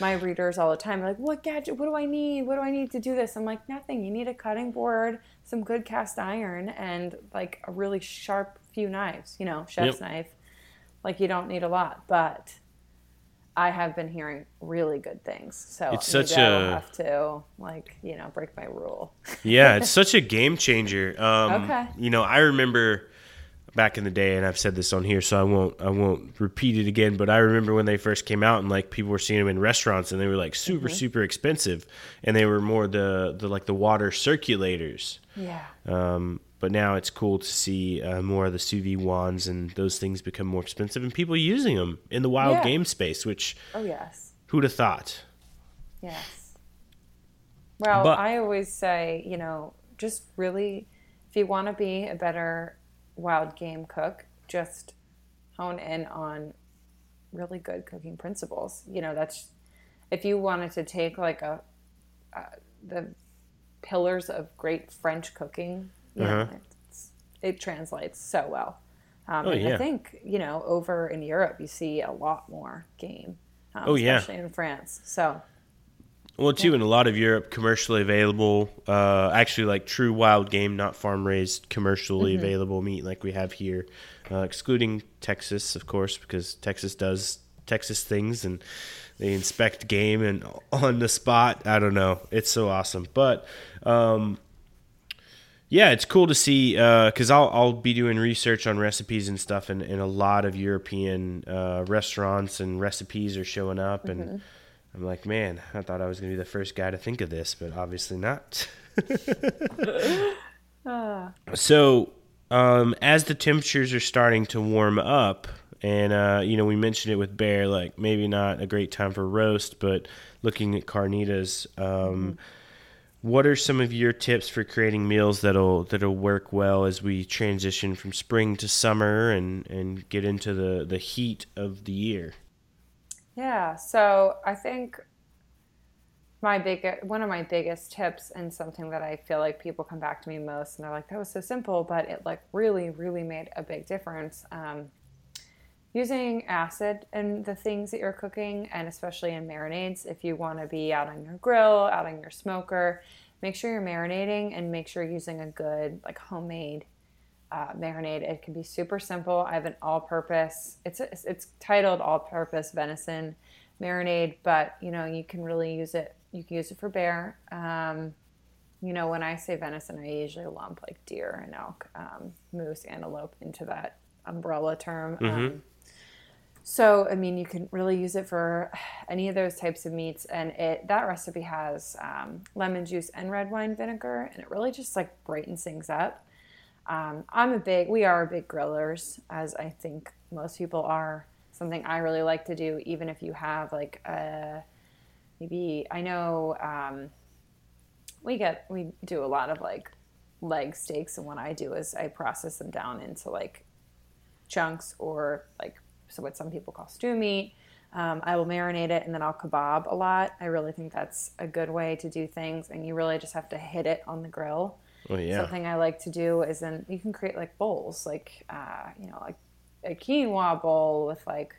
my readers all the time like, "What gadget? What do I need? What do I need to do this?" I'm like, "Nothing. You need a cutting board, some good cast iron, and like a really sharp few knives. You know, chef's yep. knife. Like you don't need a lot, but." I have been hearing really good things. So it's such a have to like you know break my rule. yeah, it's such a game changer. Um, okay. You know, I remember back in the day, and I've said this on here, so I won't I won't repeat it again. But I remember when they first came out, and like people were seeing them in restaurants, and they were like super mm-hmm. super expensive, and they were more the the like the water circulators. Yeah. Um, but now it's cool to see uh, more of the sous vide wands and those things become more expensive and people using them in the wild yeah. game space. Which oh yes, who'd have thought? Yes. Well, but, I always say, you know, just really, if you want to be a better wild game cook, just hone in on really good cooking principles. You know, that's if you wanted to take like a uh, the pillars of great French cooking yeah, uh-huh. it translates so well. Um, oh, yeah. I think you know over in Europe you see a lot more game. Um, oh yeah, especially in France. So. Well, too, yeah. in a lot of Europe, commercially available, uh, actually like true wild game, not farm raised, commercially mm-hmm. available meat like we have here, uh, excluding Texas, of course, because Texas does Texas things and they inspect game and on the spot. I don't know, it's so awesome. But um, yeah, it's cool to see because uh, I'll I'll be doing research on recipes and stuff, and, and a lot of European uh, restaurants and recipes are showing up, and mm-hmm. I'm like, man, I thought I was gonna be the first guy to think of this, but obviously not. ah. So, um, as the temperatures are starting to warm up, and uh, you know, we mentioned it with bear, like maybe not a great time for roast, but looking at carnitas. Um, mm-hmm what are some of your tips for creating meals that'll that'll work well as we transition from spring to summer and and get into the the heat of the year? Yeah, so I think my big one of my biggest tips and something that I feel like people come back to me most and they're like that was so simple, but it like really really made a big difference. Um, using acid in the things that you're cooking and especially in marinades if you want to be out on your grill out on your smoker make sure you're marinating and make sure you're using a good like homemade uh, marinade it can be super simple i have an all-purpose it's it's titled all-purpose venison marinade but you know you can really use it you can use it for bear um, you know when i say venison i usually lump like deer and elk um, moose antelope into that umbrella term mm-hmm. um, So, I mean, you can really use it for any of those types of meats, and it that recipe has um, lemon juice and red wine vinegar, and it really just like brightens things up. Um, I'm a big, we are big grillers, as I think most people are. Something I really like to do, even if you have like a maybe I know um, we get we do a lot of like leg steaks, and what I do is I process them down into like chunks or like so what some people call stew meat. Um, I will marinate it and then I'll kebab a lot. I really think that's a good way to do things, and you really just have to hit it on the grill. Oh, yeah. Something I like to do is then you can create like bowls, like uh, you know, like a quinoa bowl with like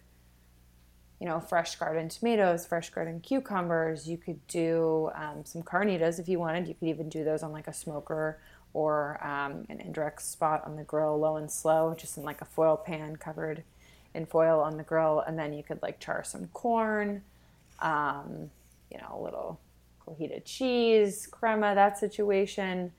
you know fresh garden tomatoes, fresh garden cucumbers. You could do um, some carnitas if you wanted. You could even do those on like a smoker or um, an indirect spot on the grill, low and slow, just in like a foil pan covered in foil on the grill, and then you could like char some corn, um, you know, a little heated cheese, crema, that situation.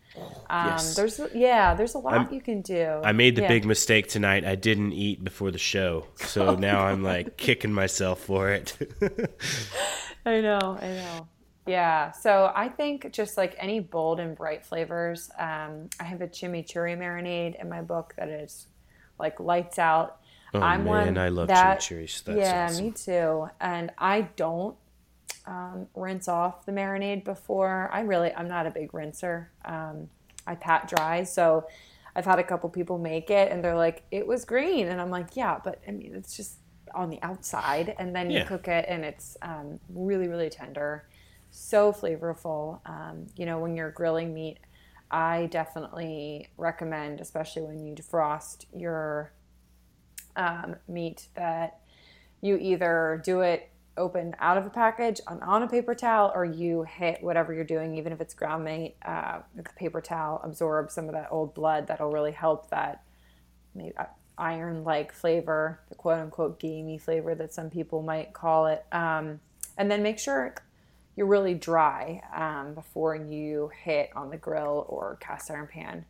Um, yes. There's yeah, there's a lot I'm, you can do. I made the yeah. big mistake tonight. I didn't eat before the show, so oh, now I'm like kicking myself for it. I know, I know. Yeah, so I think just like any bold and bright flavors, um, I have a chimichurri marinade in my book that is like lights out. Oh I'm man, I love that, chimichurri. That's yeah, awesome. me too. And I don't um, rinse off the marinade before. I really, I'm not a big rinser. Um, I pat dry, so I've had a couple people make it, and they're like, "It was green," and I'm like, "Yeah, but I mean, it's just on the outside." And then you yeah. cook it, and it's um, really, really tender, so flavorful. Um, you know, when you're grilling meat, I definitely recommend, especially when you defrost your um, meat, that you either do it open out of a package on, on a paper towel or you hit whatever you're doing, even if it's ground meat, uh, the paper towel, absorb some of that old blood. That'll really help that maybe uh, iron like flavor, the quote unquote gamey flavor that some people might call it. Um, and then make sure you're really dry um, before you hit on the grill or cast iron pan.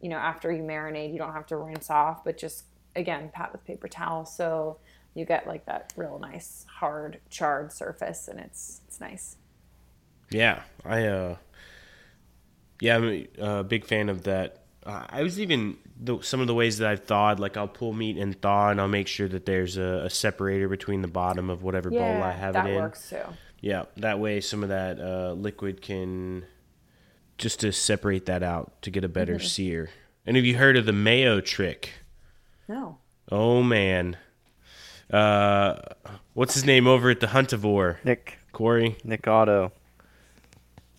You know, after you marinate, you don't have to rinse off, but just again, pat with paper towel. So you get like that real nice hard charred surface and it's it's nice. Yeah i uh yeah i'm a big fan of that. Uh, i was even the, some of the ways that i've thawed like i'll pull meat and thaw and i'll make sure that there's a, a separator between the bottom of whatever yeah, bowl i have it in. that works too. Yeah that way some of that uh, liquid can just to separate that out to get a better mm-hmm. sear. And have you heard of the mayo trick? No. Oh man uh, what's his name over at the Huntivore? Nick. Corey. Nick Otto.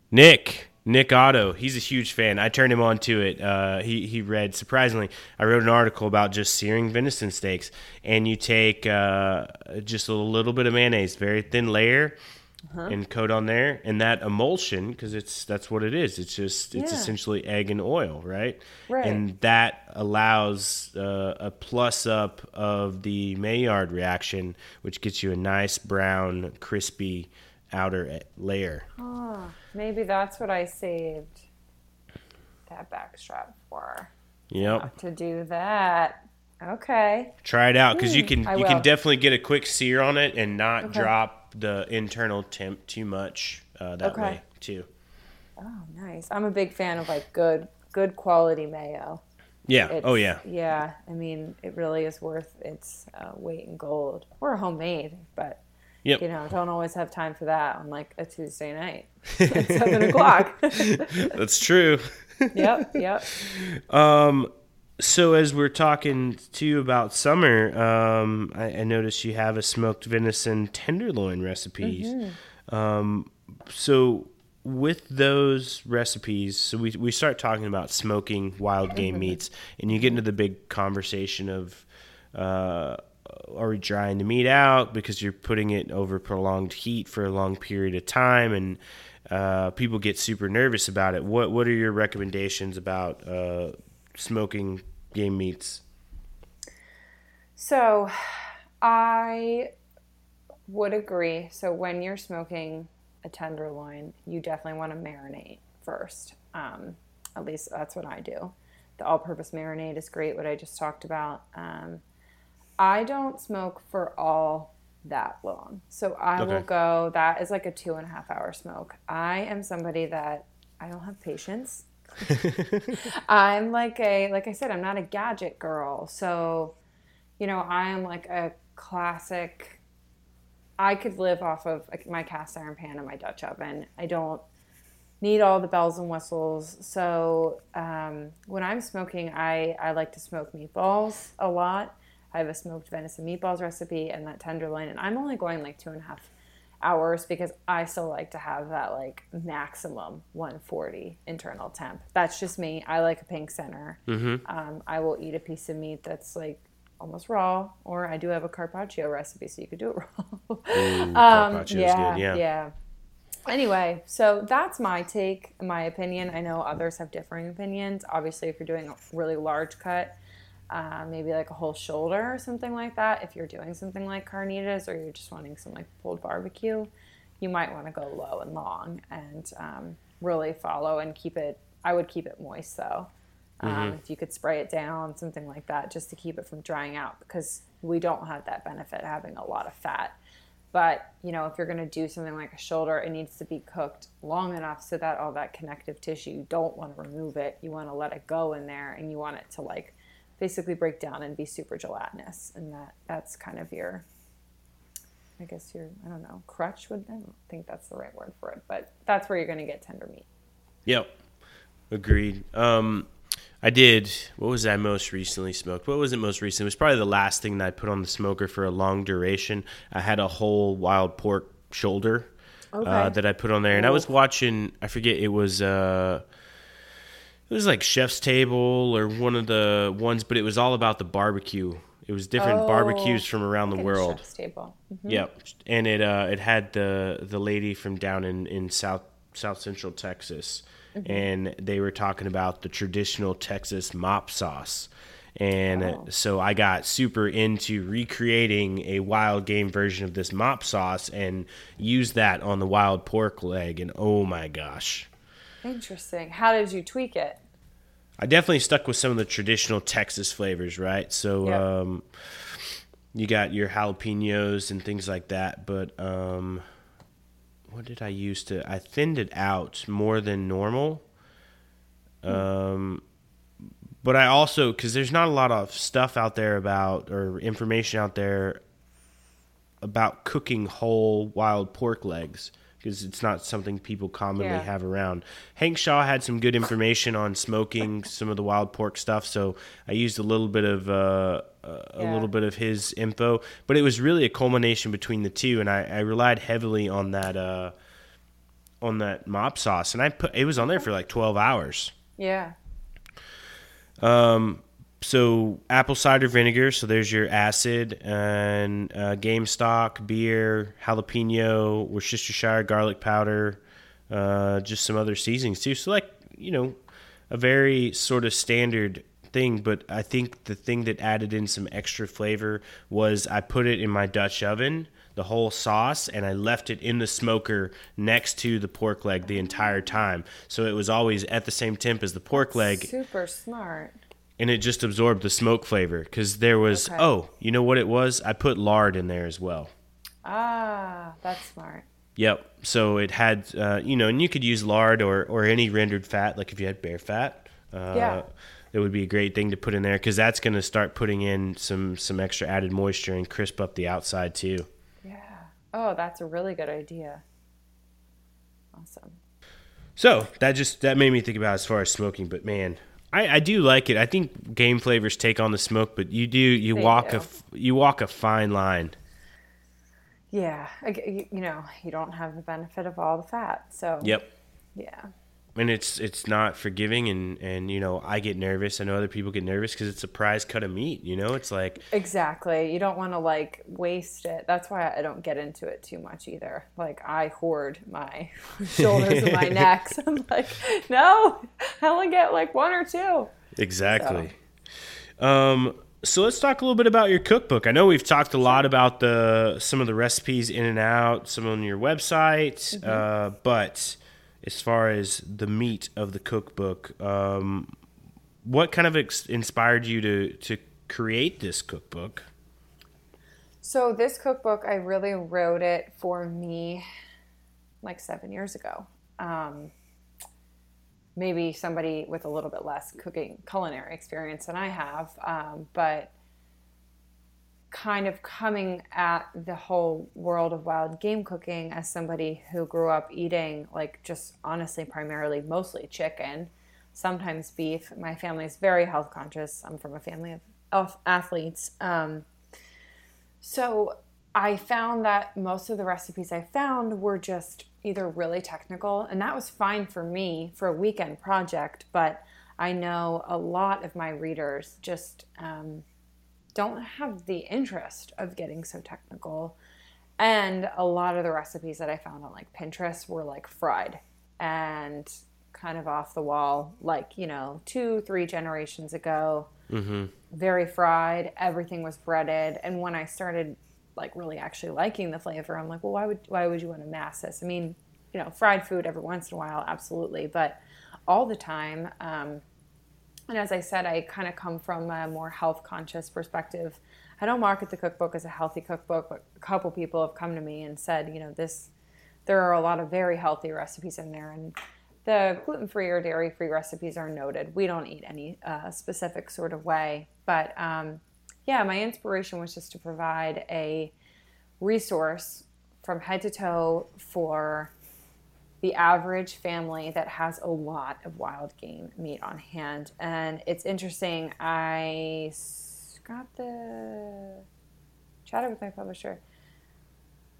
Nick. Nick Otto. He's a huge fan. I turned him on to it. Uh, he he read surprisingly. I wrote an article about just searing venison steaks, and you take uh, just a little bit of mayonnaise, very thin layer, uh-huh. and coat on there, and that emulsion because it's that's what it is. It's just it's yeah. essentially egg and oil, right? Right. And that allows uh, a plus up of the Maillard reaction, which gets you a nice brown, crispy outer layer. Oh, maybe that's what I saved that backstrap for. Yep. To do that. Okay. Try it out because you hmm, can you can definitely get a quick sear on it and not okay. drop the internal temp too much uh, that okay. way too. Oh, nice. I'm a big fan of like good good quality mayo. Yeah. It's, oh yeah. Yeah. I mean, it really is worth its uh, weight in gold. Or homemade, but yep. you know, don't always have time for that on like a Tuesday night at seven o'clock. That's true. yep. Yep. Um so as we're talking to you about summer, um, I, I, noticed you have a smoked venison tenderloin recipes. Mm-hmm. Um, so with those recipes, so we we start talking about smoking wild game mm-hmm. meats, and you get into the big conversation of. Uh, are we drying the meat out because you're putting it over prolonged heat for a long period of time and uh, people get super nervous about it what what are your recommendations about uh, smoking game meats? So, I would agree. So, when you're smoking a tenderloin, you definitely want to marinate first. Um, at least that's what I do. The all purpose marinade is great, what I just talked about. Um, I don't smoke for all that long. So I okay. will go, that is like a two and a half hour smoke. I am somebody that I don't have patience. I'm like a, like I said, I'm not a gadget girl. So, you know, I am like a classic, I could live off of my cast iron pan and my Dutch oven. I don't need all the bells and whistles. So um, when I'm smoking, I, I like to smoke meatballs a lot I have a smoked venison meatballs recipe and that tenderloin, and I'm only going like two and a half hours because I still like to have that like maximum 140 internal temp. That's just me. I like a pink center. Mm-hmm. Um, I will eat a piece of meat that's like almost raw, or I do have a carpaccio recipe, so you could do it raw. Ooh, um, yeah, yeah, yeah. Anyway, so that's my take, my opinion. I know others have differing opinions. Obviously, if you're doing a really large cut, uh, maybe like a whole shoulder or something like that. If you're doing something like carnitas or you're just wanting some like pulled barbecue, you might want to go low and long and um, really follow and keep it. I would keep it moist though. Um, mm-hmm. If you could spray it down, something like that, just to keep it from drying out, because we don't have that benefit having a lot of fat. But you know, if you're going to do something like a shoulder, it needs to be cooked long enough so that all that connective tissue, you don't want to remove it. You want to let it go in there, and you want it to like basically break down and be super gelatinous, and that that's kind of your, I guess your I don't know crutch would I don't think that's the right word for it, but that's where you're going to get tender meat. Yep, agreed. Um, I did. What was I most recently smoked? What was it most recently? It was probably the last thing that I put on the smoker for a long duration. I had a whole wild pork shoulder uh, okay. uh, that I put on there, and I was watching. I forget it was. Uh, it was like Chef's Table or one of the ones, but it was all about the barbecue. It was different oh, barbecues from around the world. Chef's Table. Mm-hmm. Yep, and it uh, it had the the lady from down in in South South Central Texas, mm-hmm. and they were talking about the traditional Texas mop sauce. And oh. so I got super into recreating a wild game version of this mop sauce and used that on the wild pork leg. And oh my gosh. Interesting. How did you tweak it? I definitely stuck with some of the traditional Texas flavors, right? So yep. um, you got your jalapenos and things like that, but um, what did I use to? I thinned it out more than normal. Um, but I also because there's not a lot of stuff out there about or information out there about cooking whole wild pork legs because it's not something people commonly yeah. have around. Hank Shaw had some good information on smoking some of the wild pork stuff, so I used a little bit of uh, a yeah. little bit of his info, but it was really a culmination between the two, and I, I relied heavily on that uh, on that mop sauce, and I put it was on there for like twelve hours. Yeah. Um, so apple cider vinegar. So there's your acid and uh, game stock, beer, jalapeno, Worcestershire garlic powder, uh, just some other seasonings too. So like you know, a very sort of standard thing. But I think the thing that added in some extra flavor was I put it in my Dutch oven. The whole sauce, and I left it in the smoker next to the pork leg the entire time. So it was always at the same temp as the pork leg. Super smart and it just absorbed the smoke flavor because there was okay. oh you know what it was? I put lard in there as well. Ah that's smart. Yep so it had uh, you know and you could use lard or or any rendered fat like if you had bear fat uh, yeah. it would be a great thing to put in there because that's going to start putting in some some extra added moisture and crisp up the outside too. Yeah. Oh that's a really good idea. Awesome. So that just that made me think about as far as smoking but man I, I do like it. I think game flavors take on the smoke, but you do you they walk do. a you walk a fine line. Yeah, you know you don't have the benefit of all the fat, so yep. Yeah and it's it's not forgiving and and you know i get nervous. I know other people get nervous because it's a prize cut of meat you know? It's like exactly. You don't want to like waste it. That's why i don't get into it too much either. Like i hoard my shoulders and my necks. I'm like no i only get like one or two. Exactly. So. um so let's talk a little bit about your cookbook. I know we've talked a lot about the some of the recipes in and out, some on your website, mm-hmm. uh, but as far as the meat of the cookbook. Um, what kind of ex- inspired you to to create this cookbook? So this cookbook, I really wrote it for me like seven years ago. Um, maybe somebody with a little bit less cooking culinary experience than I have, um, but kind of coming at the whole world of wild game cooking as somebody who grew up eating like just honestly primarily mostly chicken sometimes beef. My family is very health conscious. I'm from a family of athletes. Um, so i found that most of the recipes i found were just either really technical and that was fine for me for a weekend project but i know a lot of my readers just um, don't have the interest of getting so technical. And a lot of the recipes that I found on like Pinterest were like fried and kind of off the wall, like, you know, two, three generations ago. Mm-hmm. Very fried. Everything was breaded. And when I started like really actually liking the flavor, I'm like, well, why would why would you want to mass this? I mean, you know, fried food every once in a while, absolutely, but all the time, um, and as I said, I kind of come from a more health conscious perspective. I don't market the cookbook as a healthy cookbook, but a couple people have come to me and said, you know, this there are a lot of very healthy recipes in there, and the gluten free or dairy free recipes are noted. We don't eat any uh, specific sort of way, but um, yeah, my inspiration was just to provide a resource from head to toe for the average family that has a lot of wild game meat on hand. And it's interesting. I got the chatted with my publisher.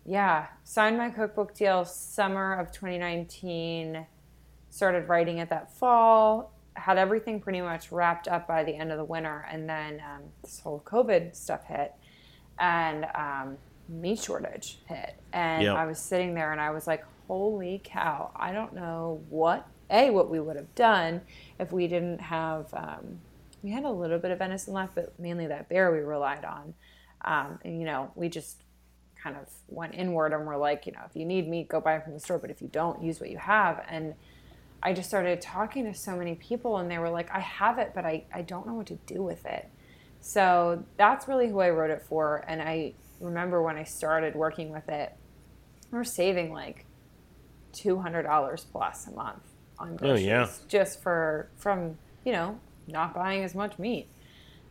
Yeah, signed my cookbook deal summer of 2019. Started writing it that fall. Had everything pretty much wrapped up by the end of the winter, and then um, this whole COVID stuff hit, and um, meat shortage hit. And yep. I was sitting there, and I was like, holy cow, I don't know what, A, what we would have done if we didn't have, um, we had a little bit of venison left, but mainly that bear we relied on. Um, and, you know, we just kind of went inward and we're like, you know, if you need meat, go buy it from the store, but if you don't, use what you have. And I just started talking to so many people and they were like, I have it, but I, I don't know what to do with it. So that's really who I wrote it for. And I remember when I started working with it, we were saving like two hundred dollars plus a month on groceries. Oh yeah, just for from you know not buying as much meat.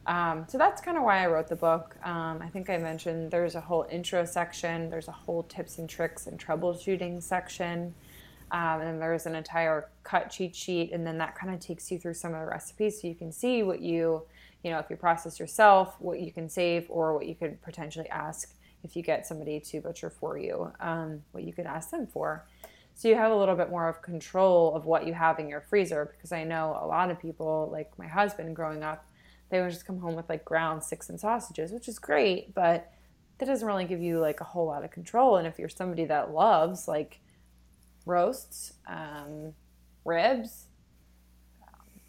Um, so that's kind of why I wrote the book. Um, I think I mentioned there's a whole intro section, there's a whole tips and tricks and troubleshooting section, um, and there's an entire cut cheat sheet, and then that kind of takes you through some of the recipes so you can see what you, you know, if you process yourself, what you can save, or what you could potentially ask if you get somebody to butcher for you, um, what you could ask them for. So you have a little bit more of control of what you have in your freezer because I know a lot of people, like my husband growing up, they would just come home with like ground sticks and sausages, which is great, but that doesn't really give you like a whole lot of control. And if you're somebody that loves like roasts, um, ribs,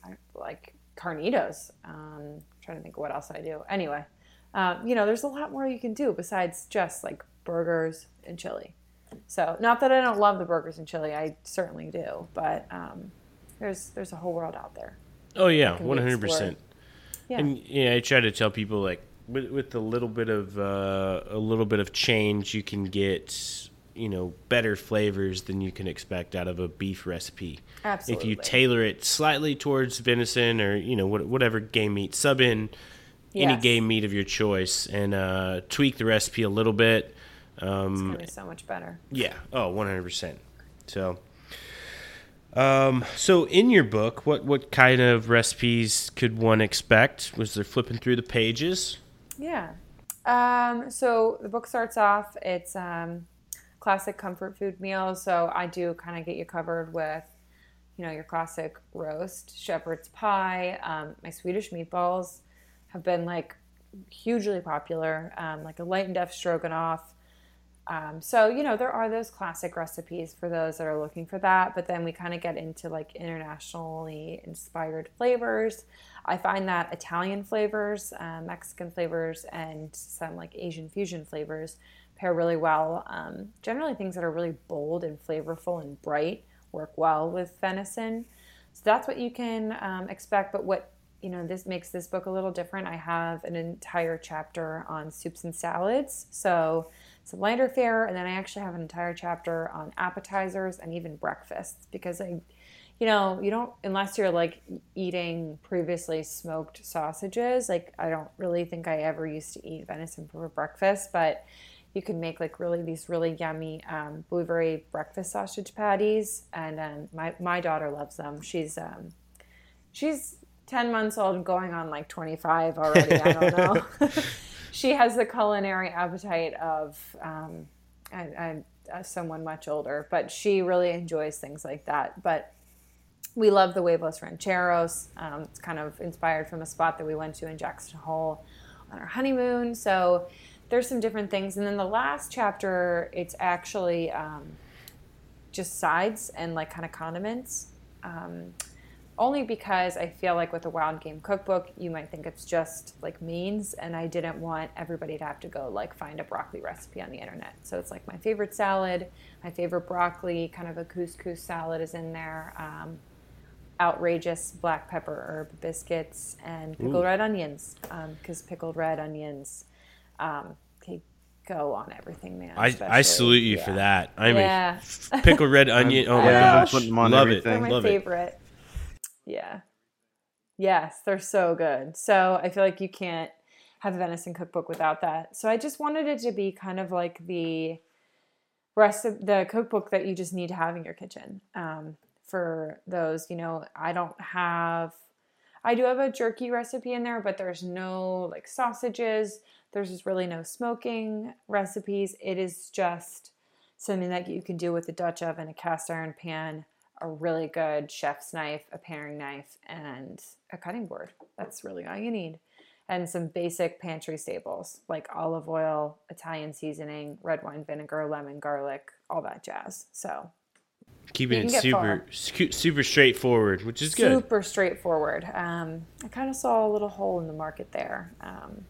um, like carnitas, um, trying to think of what else I do. Anyway, um, you know, there's a lot more you can do besides just like burgers and chili. So, not that I don't love the burgers and chili, I certainly do, but um, there's there's a whole world out there. Oh yeah, one hundred percent. And yeah, I try to tell people like with, with a little bit of uh, a little bit of change, you can get you know better flavors than you can expect out of a beef recipe. Absolutely. If you tailor it slightly towards venison or you know whatever game meat, sub in yes. any game meat of your choice and uh, tweak the recipe a little bit um, it's gonna be so much better. Yeah. Oh, Oh, one hundred percent. So, um, so in your book, what what kind of recipes could one expect? Was there flipping through the pages? Yeah. Um, so the book starts off. It's um, classic comfort food meals. So I do kind of get you covered with, you know, your classic roast, shepherd's pie. Um, my Swedish meatballs have been like hugely popular. Um, like a light and deaf stroganoff um, so, you know, there are those classic recipes for those that are looking for that, but then we kind of get into like internationally inspired flavors. I find that Italian flavors, uh, Mexican flavors, and some like Asian fusion flavors pair really well. Um, generally, things that are really bold and flavorful and bright work well with venison. So that's what you can um, expect. But what you know, this makes this book a little different. I have an entire chapter on soups and salads. So a lighter fare. And then I actually have an entire chapter on appetizers and even breakfasts because I, you know, you don't, unless you're like eating previously smoked sausages, like I don't really think I ever used to eat venison for breakfast, but you can make like really these really yummy um, blueberry breakfast sausage patties. And um, my, my daughter loves them. She's, um, she's 10 months old going on like 25 already. I don't know. she has the culinary appetite of um, I, I, someone much older, but she really enjoys things like that. But we love the huevos rancheros. Um, it's kind of inspired from a spot that we went to in Jackson Hole on our honeymoon. So there's some different things. And then the last chapter, it's actually um, just sides and like kind of condiments. Um, only because I feel like with a wild game cookbook, you might think it's just like means, and I didn't want everybody to have to go like find a broccoli recipe on the internet. So it's like my favorite salad, my favorite broccoli, kind of a couscous salad is in there. Um, outrageous black pepper herb biscuits and pickled Ooh. red onions because um, pickled red onions um, they go on everything, man. I, I salute you yeah. for that. I mean, yeah. pickled red onion. Oh my gosh, love everything. it. They're my love favorite. Yeah. Yes, they're so good. So I feel like you can't have a venison cookbook without that. So I just wanted it to be kind of like the rest of the cookbook that you just need to have in your kitchen. Um, for those, you know, I don't have I do have a jerky recipe in there, but there's no like sausages. There's just really no smoking recipes. It is just something that you can do with a Dutch oven, a cast iron pan, a really good chef's knife, a paring knife, and a cutting board. That's really all you need. And some basic pantry staples like olive oil, Italian seasoning, red wine vinegar, lemon, garlic, all that jazz. So keeping it super super straightforward, which is good. Super straightforward. Um, I kind of saw a little hole in the market there, um,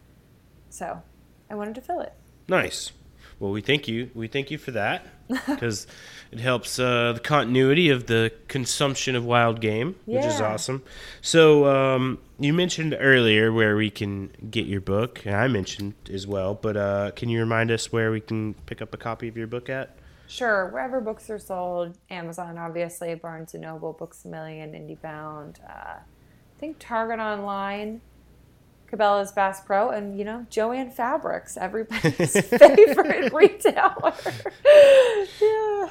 so I wanted to fill it. Nice. Well, we thank you. We thank you for that because it helps uh, the continuity of the consumption of wild game, yeah. which is awesome. So um, you mentioned earlier where we can get your book, and I mentioned as well. But uh, can you remind us where we can pick up a copy of your book at? Sure, wherever books are sold, Amazon, obviously, Barnes and Noble, Books a Million, IndieBound. Uh, I think Target Online Cabela's Bass Pro, and you know Joann Fabrics, everybody's favorite retailer. yeah.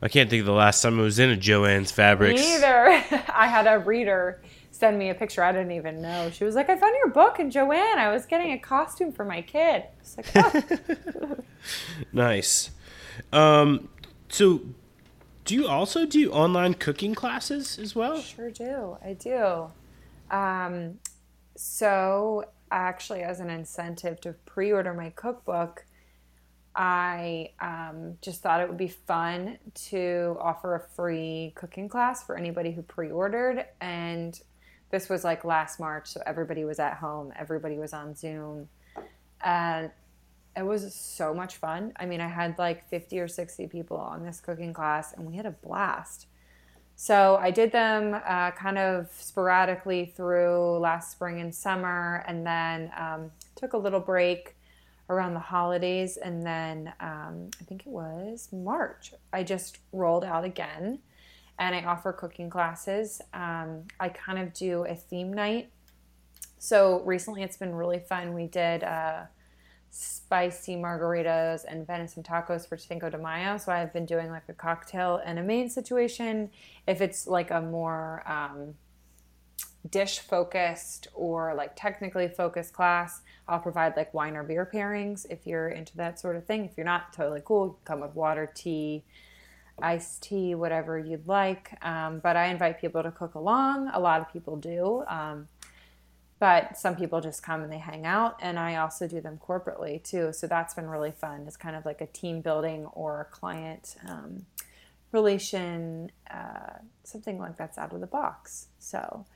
I can't think of the last time I was in a Joann's Fabrics. Me either. I had a reader send me a picture. I didn't even know. She was like, "I found your book in Joann. I was getting a costume for my kid." Like, oh. nice. Um, so, do you also do online cooking classes as well? Sure do. I do. Um, so, actually, as an incentive to pre order my cookbook, I um, just thought it would be fun to offer a free cooking class for anybody who pre ordered. And this was like last March, so everybody was at home, everybody was on Zoom. And it was so much fun. I mean, I had like 50 or 60 people on this cooking class, and we had a blast. So I did them uh, kind of sporadically through last spring and summer, and then um, took a little break around the holidays. And then um, I think it was March, I just rolled out again and I offer cooking classes. Um, I kind of do a theme night. So recently it's been really fun. We did. Uh, spicy margaritas and venison tacos for Cinco de Mayo. So I've been doing like a cocktail and a main situation. If it's like a more um, dish focused or like technically focused class, I'll provide like wine or beer pairings if you're into that sort of thing. If you're not, totally cool. Come with water, tea, iced tea, whatever you'd like. Um, but I invite people to cook along. A lot of people do. Um, but some people just come and they hang out and i also do them corporately too. So that's been really fun. It's kind of like a team building or client um, relation uh, something like that's out of the box. So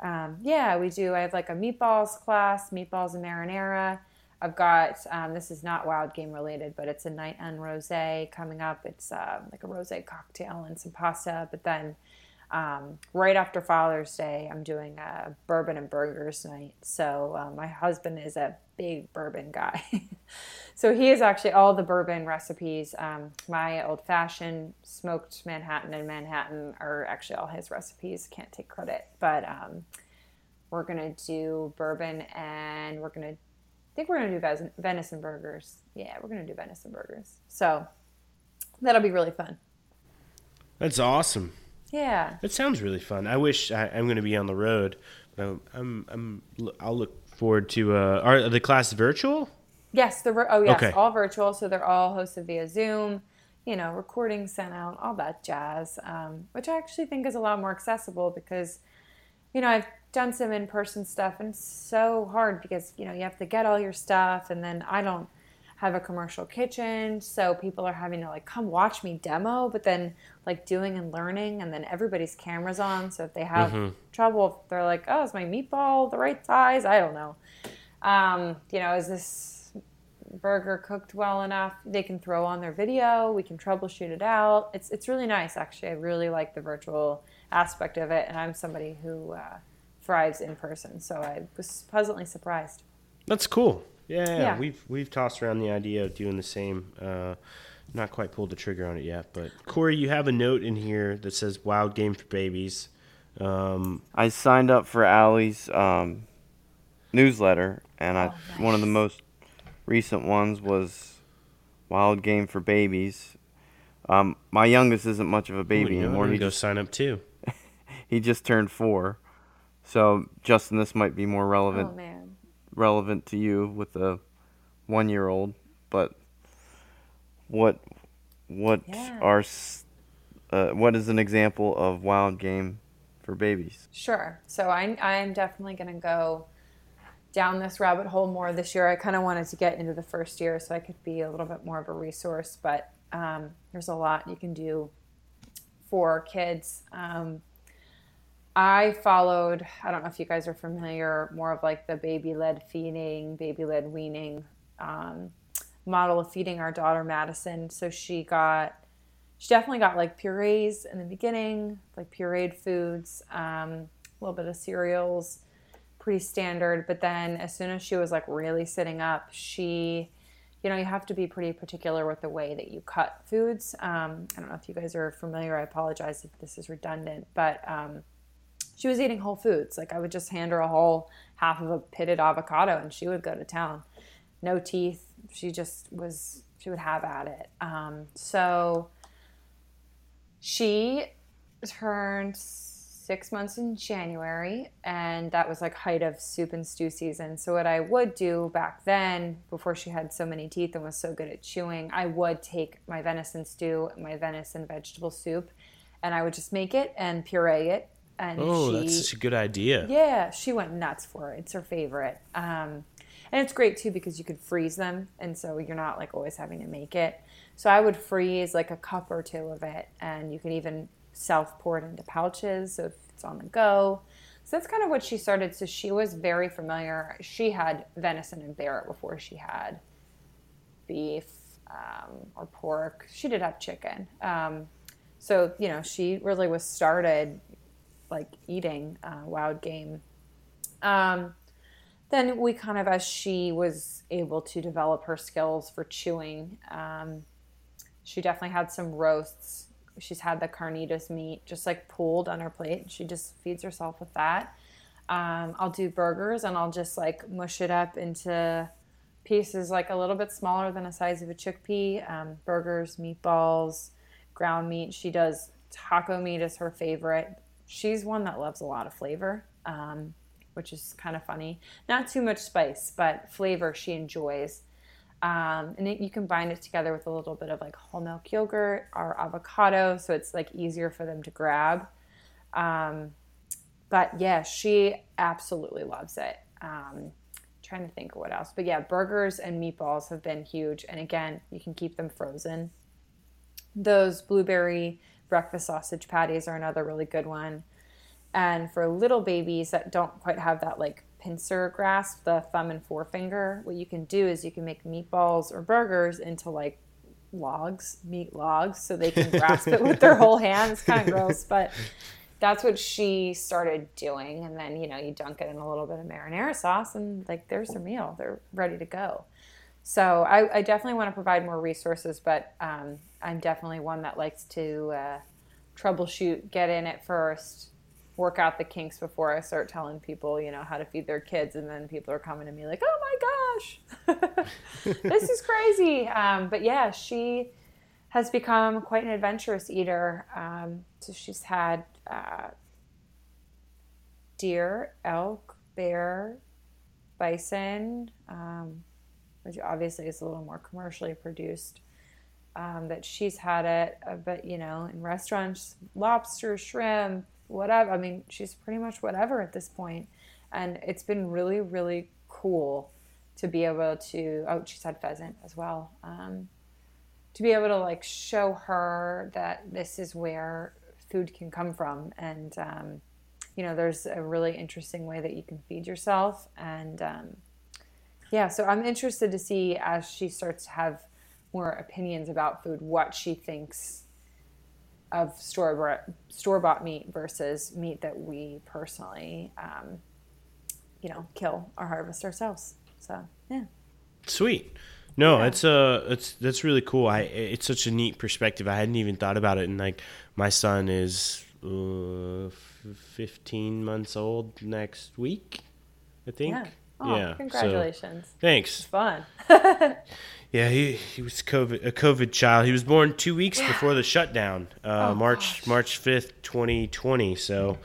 um, yeah we do i have like a meatballs class meatballs and marinara. I've got um, this is not wild game related but it's a night on rose coming up. It's uh, like a rose cocktail and some pasta but then um, right after Father's Day, I'm doing a bourbon and burgers night. So um, my husband is a big bourbon guy. so he is actually all the bourbon recipes. Um, my old fashioned smoked Manhattan and Manhattan are actually all his recipes. Can't take credit, but um, we're gonna do bourbon and we're gonna. I think we're gonna do venison burgers. Yeah, we're gonna do venison burgers. So that'll be really fun. That's awesome. Yeah. That sounds really fun. I wish I, am going to be on the road. I'm, I'm, I'm, I'll look forward to. Uh, are the class virtual? Yes. The oh yes, okay. all virtual. So they're all hosted via Zoom. You know, recordings sent out, all that jazz, um, which I actually think is a lot more accessible because, you know, I've done some in-person stuff and it's so hard because you know you have to get all your stuff and then I don't have a commercial kitchen so people are having to like come watch me demo but then like doing and learning and then everybody's cameras on so if they have mm-hmm. trouble they're like oh is my meatball the right size? I don't know. Um, you know is this burger cooked well enough? They can throw on their video we can troubleshoot it out. It's, it's really nice actually. I really like the virtual aspect of it and i'm somebody who uh, thrives in person so i was pleasantly surprised. That's cool yeah, yeah, yeah, we've we've tossed around the idea of doing the same. Uh, not quite pulled the trigger on it yet, but Corey, you have a note in here that says "Wild Game for Babies." Um, I signed up for Allie's um, newsletter, and I oh, nice. one of the most recent ones was "Wild Game for Babies." Um, my youngest isn't much of a baby Ooh, anymore. He go just, sign up too. he just turned four, so Justin, this might be more relevant. Oh man relevant to you with a one year old, but what what yeah. are uh, what is an example of wild game for babies? Sure. So I I'm definitely going to go down this rabbit hole more this year. I kind of wanted to get into the first year so I could be a little bit more of a resource, but um, there's a lot you can do for kids. Um, I followed, I don't know if you guys are familiar, more of like the baby led feeding, baby led weaning um, model of feeding our daughter Madison. So she got, she definitely got like purees in the beginning, like pureed foods, um, a little bit of cereals, pretty standard. But then as soon as she was like really sitting up, she, you know, you have to be pretty particular with the way that you cut foods. Um, I don't know if you guys are familiar. I apologize if this is redundant, but um, she was eating whole foods. Like I would just hand her a whole half of a pitted avocado and she would go to town. No teeth. She just was, she would have at it. Um, so she turned six months in January, and that was like height of soup and stew season. So what I would do back then, before she had so many teeth and was so good at chewing, I would take my venison stew, my venison vegetable soup, and I would just make it and puree it and oh, she, that's such a good idea. Yeah, she went nuts for it. It's her favorite. Um, and it's great too because you could freeze them, and so you're not like always having to make it. So I would freeze like a cup or two of it, and you can even self pour it into pouches so if it's on the go. So that's kind of what she started. So she was very familiar. She had venison and Barrett before she had beef um, or pork. She did have chicken. Um, so you know she really was started like eating uh, wild game. Um, then we kind of, as she was able to develop her skills for chewing, um, she definitely had some roasts. She's had the carnitas meat just like pulled on her plate. She just feeds herself with that. Um, I'll do burgers and I'll just like mush it up into pieces like a little bit smaller than the size of a chickpea. Um, burgers, meatballs, ground meat. She does taco meat is her favorite she's one that loves a lot of flavor, um, which is kind of funny. Not too much spice, but flavor she enjoys. Um, and it, you combine it together with a little bit of like whole milk yogurt or avocado, so it's like easier for them to grab. Um, but yeah, she absolutely loves it. Um, trying to think of what else, but yeah, burgers and meatballs have been huge. And again, you can keep them frozen. Those blueberry breakfast sausage patties are another really good one. And for little babies that don't quite have that like pincer grasp, the thumb and forefinger, what you can do is you can make meatballs or burgers into like logs, meat logs, so they can grasp it with their whole hand. It's kind of gross, but that's what she started doing. And then, you know, you dunk it in a little bit of marinara sauce and like there's their meal. They're ready to go. So I, I definitely want to provide more resources, but um, I'm definitely one that likes to uh, troubleshoot, get in it first, work out the kinks before I start telling people, you know, how to feed their kids. And then people are coming to me like, oh my gosh, this is crazy. Um, but yeah, she has become quite an adventurous eater. Um, so she's had uh, deer, elk, bear, bison, um, which obviously is a little more commercially produced. Um, that she's had it, uh, but you know, in restaurants, lobster, shrimp, whatever. I mean, she's pretty much whatever at this point, and it's been really, really cool to be able to. Oh, she's had pheasant as well. Um, to be able to like show her that this is where food can come from and um, you know there's a really interesting way that you can feed yourself and um, yeah so i'm interested to see as she starts to have more opinions about food what she thinks of store store bought meat versus meat that we personally um, you know kill or harvest ourselves so yeah sweet no, yeah. it's uh, it's that's really cool. I it's such a neat perspective. I hadn't even thought about it. And like, my son is uh, fifteen months old next week, I think. Yeah. Oh, yeah. Congratulations. So, thanks. It's fun. yeah, he he was COVID a COVID child. He was born two weeks before the shutdown, uh, oh, March gosh. March fifth, twenty twenty. So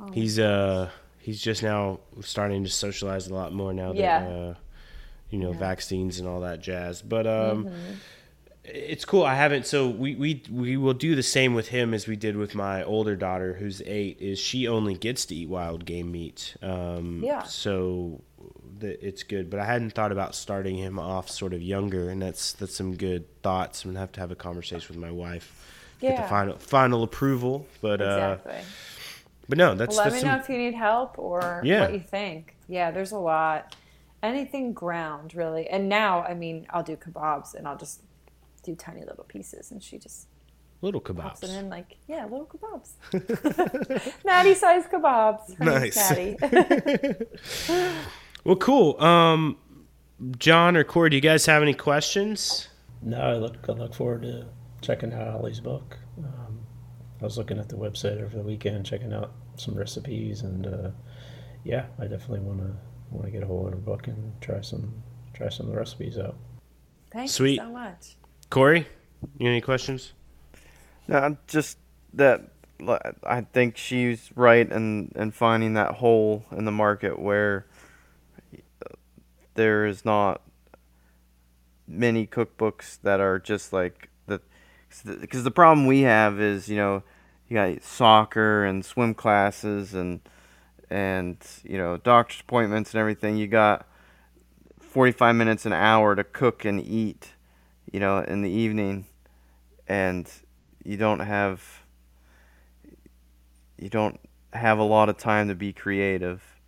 oh, he's uh he's just now starting to socialize a lot more now yeah. that uh, you know, yeah. vaccines and all that jazz. But um, mm-hmm. it's cool. I haven't. So we we we will do the same with him as we did with my older daughter, who's eight. Is she only gets to eat wild game meat? Um, yeah. So that it's good. But I hadn't thought about starting him off sort of younger, and that's that's some good thoughts. I'm gonna have to have a conversation with my wife. Yeah. Get the final final approval. But uh, exactly. Uh, but no, that's. Well, let that's me some... know if you need help or yeah. what you think. Yeah, there's a lot anything ground really. And now, I mean, I'll do kebabs and I'll just do tiny little pieces, and she just little kebabs. And then like yeah, little kebabs, Maddie size kebabs. Her nice. Maddie. well, cool. Um, John or Corey, do you guys have any questions? No, I look I look forward to checking out Allie's book. Um, I was looking at the website over the weekend, checking out some recipes, and uh, yeah, I definitely want to want to get a hold of her book and try some try some of the recipes out. Thanks Sweet. so much. Corey, you any questions? No, just that I think she's right in, in finding that hole in the market where there is not many cookbooks that are just like the because the problem we have is you know you got soccer and swim classes and and you know doctor's appointments and everything. You got 45 minutes an hour to cook and eat you know in the evening. And you don't have you don't have a lot of time to be creative.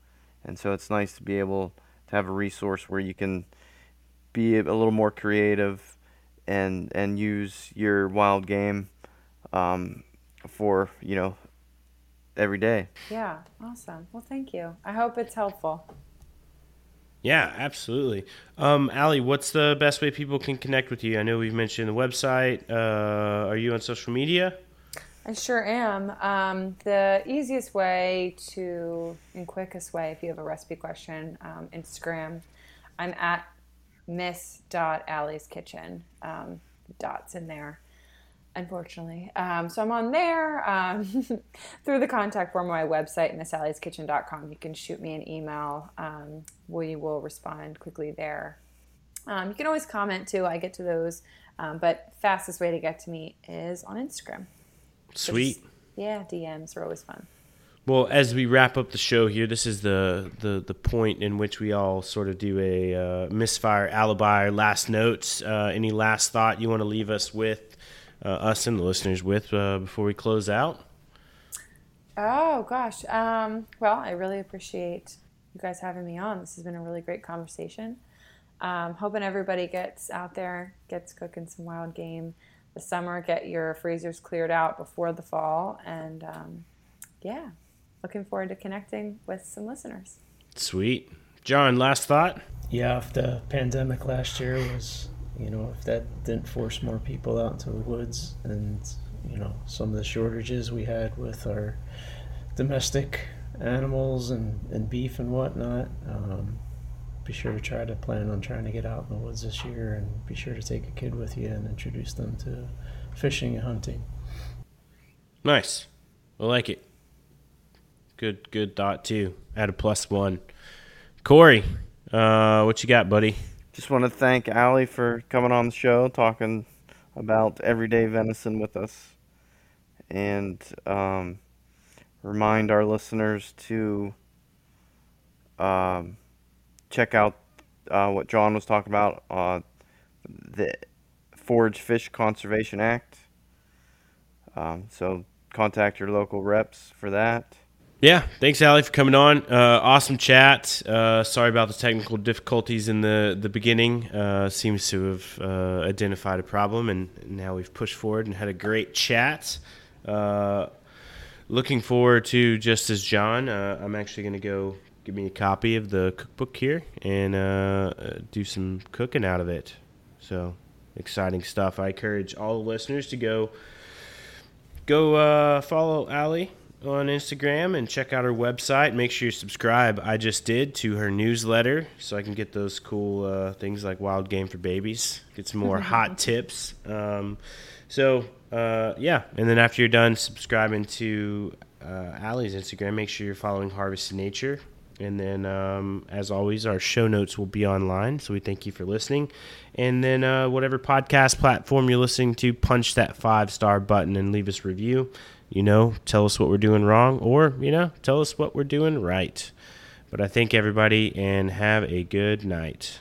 And so it's nice to be able to have a resource where you can be a little more creative and and use your wild game um, for you know every day. Yeah, awesome. Well, thank you. I hope it's helpful. Yeah, absolutely. Um, Allie, what's the best way people can connect with you? I know we've mentioned the website. Uh, are you on social media? I sure am. Um, the easiest way to, and quickest way, if you have a recipe question, um, Instagram. I'm at miss.allie's kitchen. Um, dots in there unfortunately. Um, so I'm on there um, through the contact form on my website, missallie'skitchen.com. You can shoot me an email. Um, we will respond quickly there. You can always comment too. I get to those, but fastest way to get to me is on Instagram. Sweet. Just, yeah, DMs are always fun. Well, as we wrap up the show here, this is the the, the point in which we all sort of do a uh, misfire alibi last notes. Uh, any last thought you want to leave us with uh, us and the listeners with uh, before we close out? Oh gosh. Um, well, I really appreciate you guys having me on. This has been a really great conversation. Um, hoping everybody gets out there, gets cooking some wild game this summer. Get your freezers cleared out before the fall, and um, yeah, looking forward to connecting with some listeners. Sweet. John, last thought? Yeah, if the pandemic last year was, you know, if that didn't force more people out into the woods and, you know, some of the shortages we had with our domestic animals and, and beef and whatnot, um, be sure to try to plan on trying to get out in the woods this year and be sure to take a kid with you and introduce them to fishing and hunting. Nice. I like it. Good, good thought too. Add a plus one. Corey, uh, what you got, buddy? Just want to thank Allie for coming on the show, talking about everyday venison with us, and um, remind our listeners to um, check out uh, what John was talking about, uh, the Forage Fish Conservation Act. Um, so contact your local reps for that. Yeah, thanks, Allie, for coming on. Uh, awesome chat. Uh, sorry about the technical difficulties in the the beginning. Uh, seems to have uh, identified a problem, and now we've pushed forward and had a great chat. Uh, looking forward to just as John. Uh, I'm actually going to go give me a copy of the cookbook here and do some cooking out of it. So exciting stuff. I encourage all the listeners to go go follow Allie on Instagram and check out her website. Make sure you subscribe. I just did to her newsletter so I can get those cool uh, things like Wild Game for Babies, get some more hot tips. Um, so, uh, yeah. And then after you're done subscribing to uh, Allie's Instagram, make sure you're following Harvesting Nature. And then, um, as always, our show notes will be online. So we thank you for listening. And then, uh, whatever podcast platform you're listening to, punch that five star button and leave us review you know, tell us what we're doing wrong or, you know, tell us what we're doing right. But I thank everybody and have a good night.